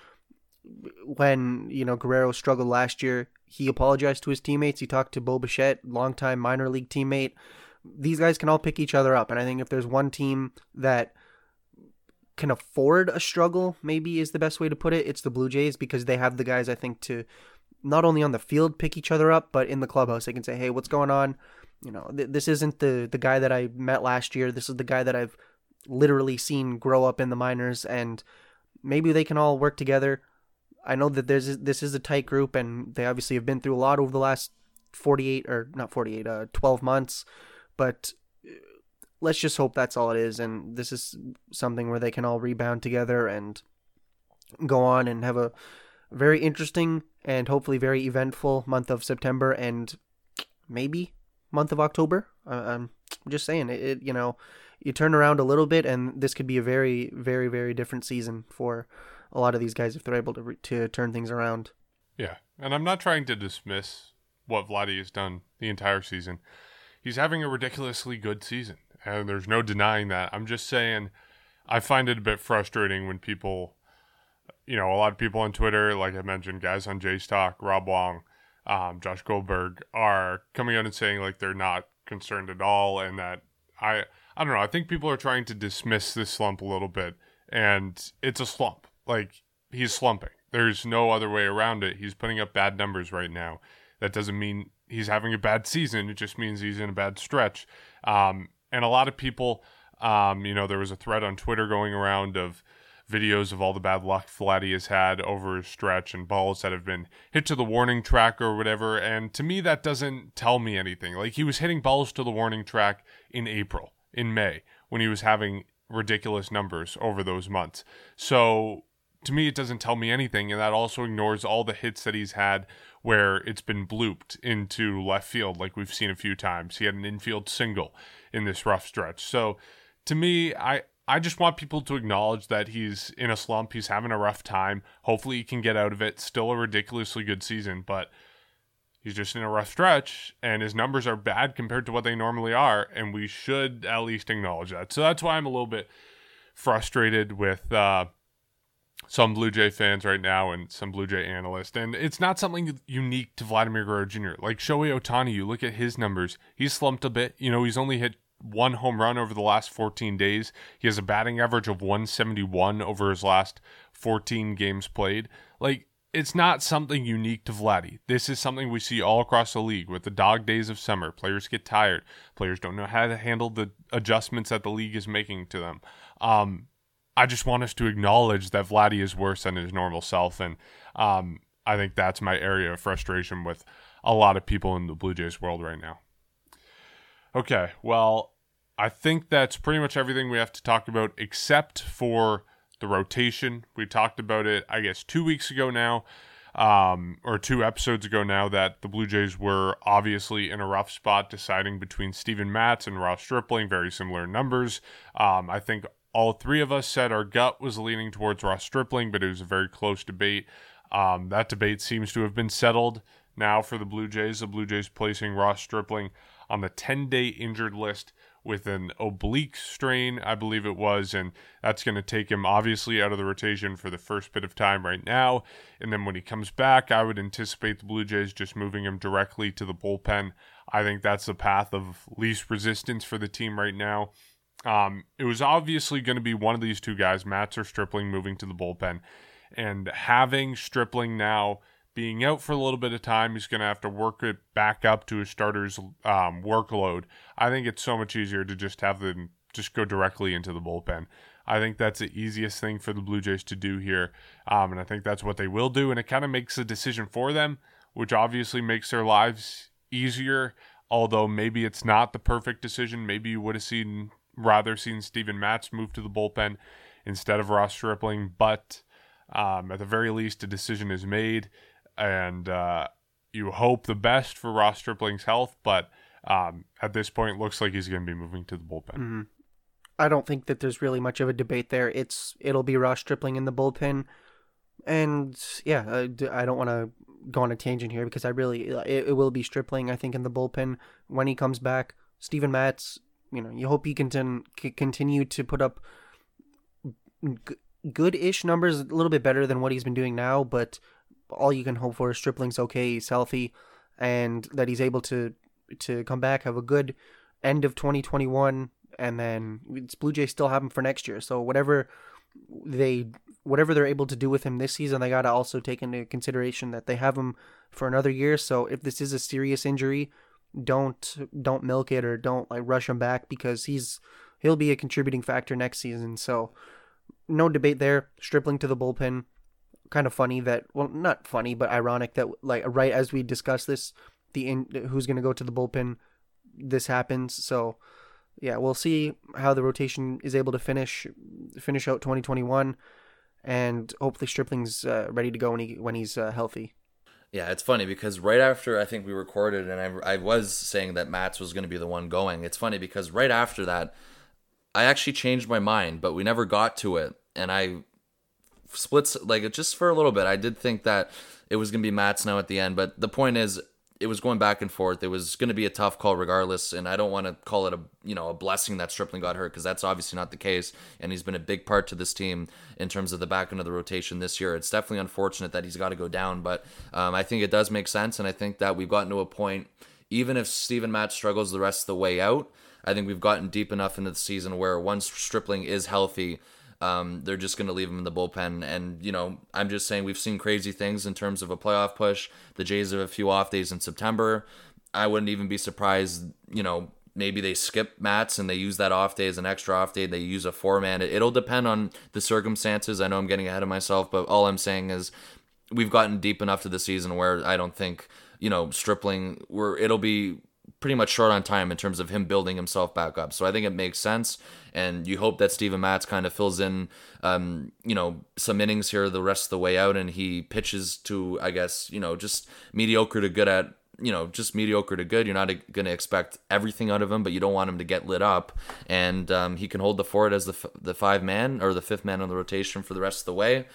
when you know Guerrero struggled last year, he apologized to his teammates. He talked to Bo Bichette, longtime minor league teammate. These guys can all pick each other up, and I think if there's one team that can afford a struggle, maybe is the best way to put it. It's the Blue Jays because they have the guys I think to not only on the field pick each other up, but in the clubhouse they can say, "Hey, what's going on?" You know, th- this isn't the the guy that I met last year. This is the guy that I've literally seen grow up in the minors, and maybe they can all work together. I know that there's this is a tight group, and they obviously have been through a lot over the last 48 or not 48, uh, 12 months. But uh, let's just hope that's all it is, and this is something where they can all rebound together and go on and have a very interesting and hopefully very eventful month of September and maybe month of October. I'm just saying it, it, You know, you turn around a little bit, and this could be a very, very, very different season for a lot of these guys if they're able to re- to turn things around. Yeah, and I'm not trying to dismiss what Vladdy has done the entire season. He's having a ridiculously good season, and there's no denying that. I'm just saying, I find it a bit frustrating when people, you know, a lot of people on Twitter, like I mentioned, guys on Jays Talk, Rob Wong, um, Josh Goldberg, are coming out and saying like they're not concerned at all, and that I, I don't know. I think people are trying to dismiss this slump a little bit, and it's a slump. Like he's slumping. There's no other way around it. He's putting up bad numbers right now. That doesn't mean he's having a bad season. It just means he's in a bad stretch. Um, and a lot of people, um, you know, there was a thread on Twitter going around of videos of all the bad luck Vladdy has had over his stretch and balls that have been hit to the warning track or whatever. And to me, that doesn't tell me anything. Like he was hitting balls to the warning track in April, in May, when he was having ridiculous numbers over those months. So to me, it doesn't tell me anything, and that also ignores all the hits that he's had where it's been blooped into left field, like we've seen a few times. He had an infield single in this rough stretch. So, to me, I I just want people to acknowledge that he's in a slump. He's having a rough time. Hopefully, he can get out of it. Still a ridiculously good season, but he's just in a rough stretch, and his numbers are bad compared to what they normally are, and we should at least acknowledge that. So that's why I'm a little bit frustrated with. Uh, some Blue Jay fans right now and some Blue Jay analysts. And it's not something unique to Vladimir Guerrero Jr. Like Shohei Ohtani, you look at his numbers, he's slumped a bit. You know, he's only hit one home run over the last 14 days. He has a batting average of 171 over his last 14 games played. Like, it's not something unique to Vladdy. This is something we see all across the league with the dog days of summer. Players get tired. Players don't know how to handle the adjustments that the league is making to them. Um, I just want us to acknowledge that Vladdy is worse than his normal self, and um, I think that's my area of frustration with a lot of people in the Blue Jays world right now. Okay, well, I think that's pretty much everything we have to talk about, except for the rotation. We talked about it, I guess, two weeks ago now, um, or two episodes ago now, that the Blue Jays were obviously in a rough spot deciding between Steven Matz and Ross Stripling, very similar numbers. Um, I think all three of us said our gut was leaning towards Ross Stripling, but it was a very close debate. Um, that debate seems to have been settled now for the Blue Jays. The Blue Jays placing Ross Stripling on the 10 day injured list with an oblique strain, I believe it was, and that's going to take him obviously out of the rotation for the first bit of time right now. And then when he comes back, I would anticipate the Blue Jays just moving him directly to the bullpen. I think that's the path of least resistance for the team right now. Um, it was obviously going to be one of these two guys, Matz or Stripling, moving to the bullpen. And having Stripling now being out for a little bit of time, he's going to have to work it back up to his starter's um, workload. I think it's so much easier to just have them just go directly into the bullpen. I think that's the easiest thing for the Blue Jays to do here. Um, and I think that's what they will do. And it kind of makes the decision for them, which obviously makes their lives easier. Although maybe it's not the perfect decision. Maybe you would have seen rather seen Steven Matz move to the bullpen instead of Ross Stripling. But um, at the very least, a decision is made and uh, you hope the best for Ross Stripling's health, but um, at this point, it looks like he's going to be moving to the bullpen. Mm-hmm. I don't think that there's really much of a debate there. It's it'll be Ross Stripling in the bullpen, and yeah, I, I don't want to go on a tangent here because I really it, it, will be Stripling. I think in the bullpen when he comes back. Steven Matz, you know, you hope he can continue to put up g- good-ish numbers, a little bit better than what he's been doing now, but all you can hope for is Stripling's okay, he's healthy, and that he's able to to come back, have a good end of 2021, and then it's Blue Jays still have him for next year. So whatever they whatever they're able to do with him this season, they got to also take into consideration that they have him for another year. So if this is a serious injury, don't don't milk it or don't like rush him back because he's he'll be a contributing factor next season. So no debate there. Stripling to the bullpen kind of funny that well not funny but ironic that like right as we discuss this the in, who's going to go to the bullpen this happens so yeah we'll see how the rotation is able to finish finish out 2021 and hopefully Stripling's uh, ready to go when he when he's uh, healthy yeah, it's funny because right after I think we recorded and I, I was saying that Matz was going to be the one going. It's funny because right after that, I actually changed my mind, but we never got to it. And I splits like it just for a little bit. I did think that it was going to be Matz now at the end, but the point is it was going back and forth. It was going to be a tough call regardless, and I don't want to call it a you know a blessing that Stripling got hurt because that's obviously not the case, and he's been a big part to this team in terms of the back end of the rotation this year. It's definitely unfortunate that he's got to go down, but um, I think it does make sense, and I think that we've gotten to a point. Even if Steven Matz struggles the rest of the way out, I think we've gotten deep enough into the season where once Stripling is healthy, um, they're just going to leave him in the bullpen. And, you know, I'm just saying we've seen crazy things in terms of a playoff push. The Jays have a few off days in September. I wouldn't even be surprised, you know, maybe they skip Matz and they use that off day as an extra off day. They use a four man. It'll depend on the circumstances. I know I'm getting ahead of myself, but all I'm saying is we've gotten deep enough to the season where I don't think, you know, Stripling, where it'll be pretty much short on time in terms of him building himself back up. So I think it makes sense, and you hope that Steven Matz kind of fills in, um, you know, some innings here the rest of the way out, and he pitches to, I guess, you know, just mediocre to good at. You know, just mediocre to good. You're not going to expect everything out of him, but you don't want him to get lit up. And um, he can hold the fort as the f- the five man or the fifth man on the rotation for the rest of the way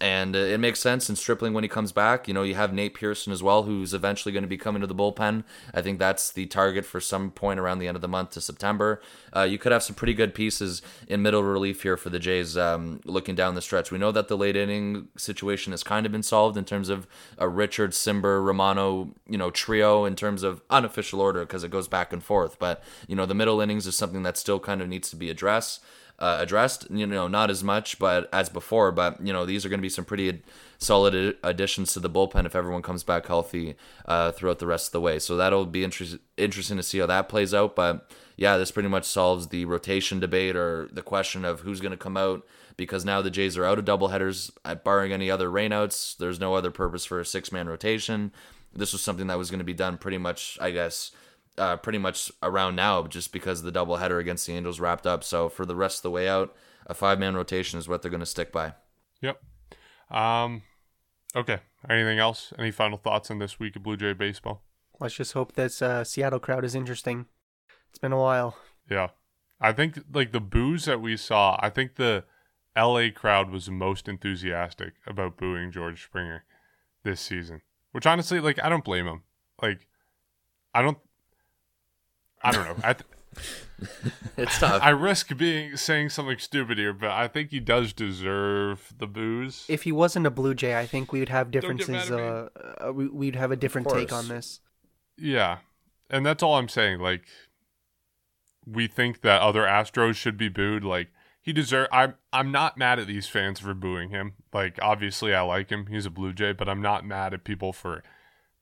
and uh, it makes sense in Stripling when he comes back. You know, you have Nate Pearson as well, who's eventually going to be coming to the bullpen. I think that's the target for some point around the end of the month to September. Uh, you could have some pretty good pieces in middle relief here for the Jays um, looking down the stretch. We know that the late inning situation has kind of been solved in terms of a Richard, Cimber, Romano, you know, trio in terms of unofficial order because it goes back and forth. But, you know, the middle innings is something that still kind of needs to be addressed uh, addressed. You know, not as much, but as before. But you know, these are going to be some pretty solid additions to the bullpen if everyone comes back healthy uh, throughout the rest of the way. So that'll be inter- interesting to see how that plays out. But yeah, this pretty much solves the rotation debate or the question of who's going to come out because now the Jays are out of doubleheaders, uh, barring any other rainouts. There's no other purpose for a six man rotation. This was something that was going to be done pretty much, I guess, uh, pretty much around now just because the doubleheader against the Angels wrapped up. So for the rest of the way out, a five man rotation is what they're going to stick by. Yep. Um, okay. Anything else? Any final thoughts on this week of Blue Jay baseball? Let's just hope this uh, Seattle crowd is interesting. It's been a while. Yeah. I think like the boos that we saw, I think the LA crowd was most enthusiastic about booing George Springer this season. Which honestly, like I don't blame him. Like I don't I don't know. I th- it's tough. I risk being saying something stupid here, but I think he does deserve the boos. If he wasn't a Blue Jay, I think we would have differences. Uh, uh, we- we'd have a different take on this. Yeah. And that's all I'm saying. Like we think that other Astros should be booed. Like he deserve I'm I'm not mad at these fans for booing him. Like obviously I like him. He's a Blue Jay, but I'm not mad at people for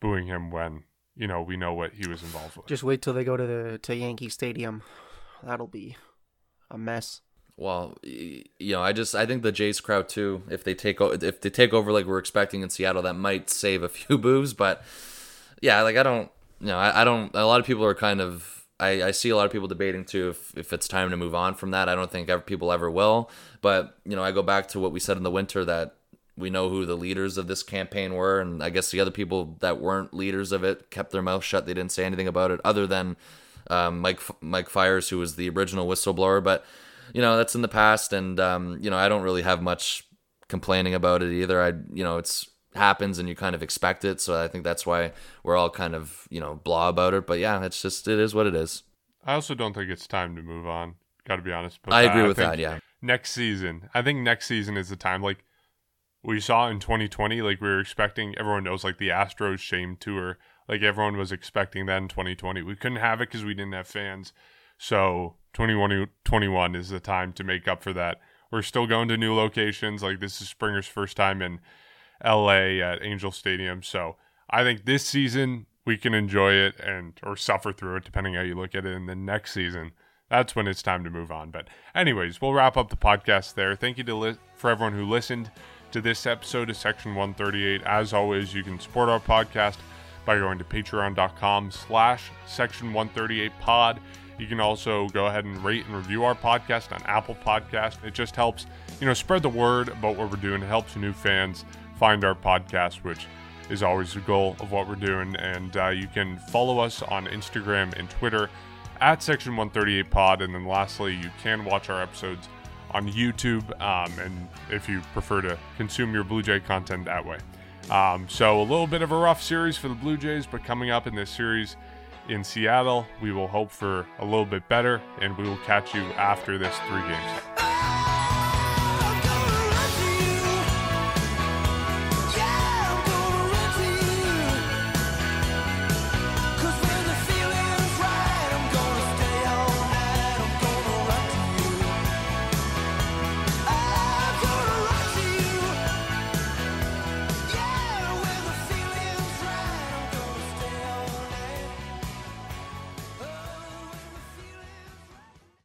booing him when, you know, we know what he was involved with. Just wait till they go to the to Yankee Stadium. That'll be a mess. Well, you know, I just I think the Jays crowd too. If they take o- if they take over like we're expecting in Seattle, that might save a few boos. But yeah, like I don't, you know, I, I don't. A lot of people are kind of. I, I see a lot of people debating too if, if it's time to move on from that. I don't think ever, people ever will. But you know, I go back to what we said in the winter that we know who the leaders of this campaign were, and I guess the other people that weren't leaders of it kept their mouth shut. They didn't say anything about it, other than um, Mike Mike Fiers, who was the original whistleblower. But you know that's in the past, and um, you know I don't really have much complaining about it either. I you know it's happens and you kind of expect it, so I think that's why we're all kind of you know blah about it. But yeah, it's just it is what it is. I also don't think it's time to move on. Got to be honest. But I agree with think that. Yeah, Next season, I think next season is the time. Like we saw in 2020, like we were expecting. Everyone knows, like the Astros shame tour. Like everyone was expecting that in 2020. We couldn't have it because we didn't have fans. So 2021 is the time to make up for that. We're still going to new locations. Like this is Springer's first time in LA at Angel Stadium. So I think this season we can enjoy it and or suffer through it depending how you look at it. In the next season, that's when it's time to move on. But anyways, we'll wrap up the podcast there. Thank you to li- for everyone who listened to this episode of Section 138. As always, you can support our podcast by going to patreon.com slash section 138 pod. You can also go ahead and rate and review our podcast on Apple Podcast. It just helps, you know, spread the word about what we're doing. It helps new fans find our podcast, which is always the goal of what we're doing. And uh, you can follow us on Instagram and Twitter at Section 138 Pod. And then lastly, you can watch our episodes on YouTube, um, and if you prefer to consume your Blue Jay content that way. Um, so a little bit of a rough series for the Blue Jays, but coming up in this series in Seattle, we will hope for a little bit better, and we will catch you after this three game set.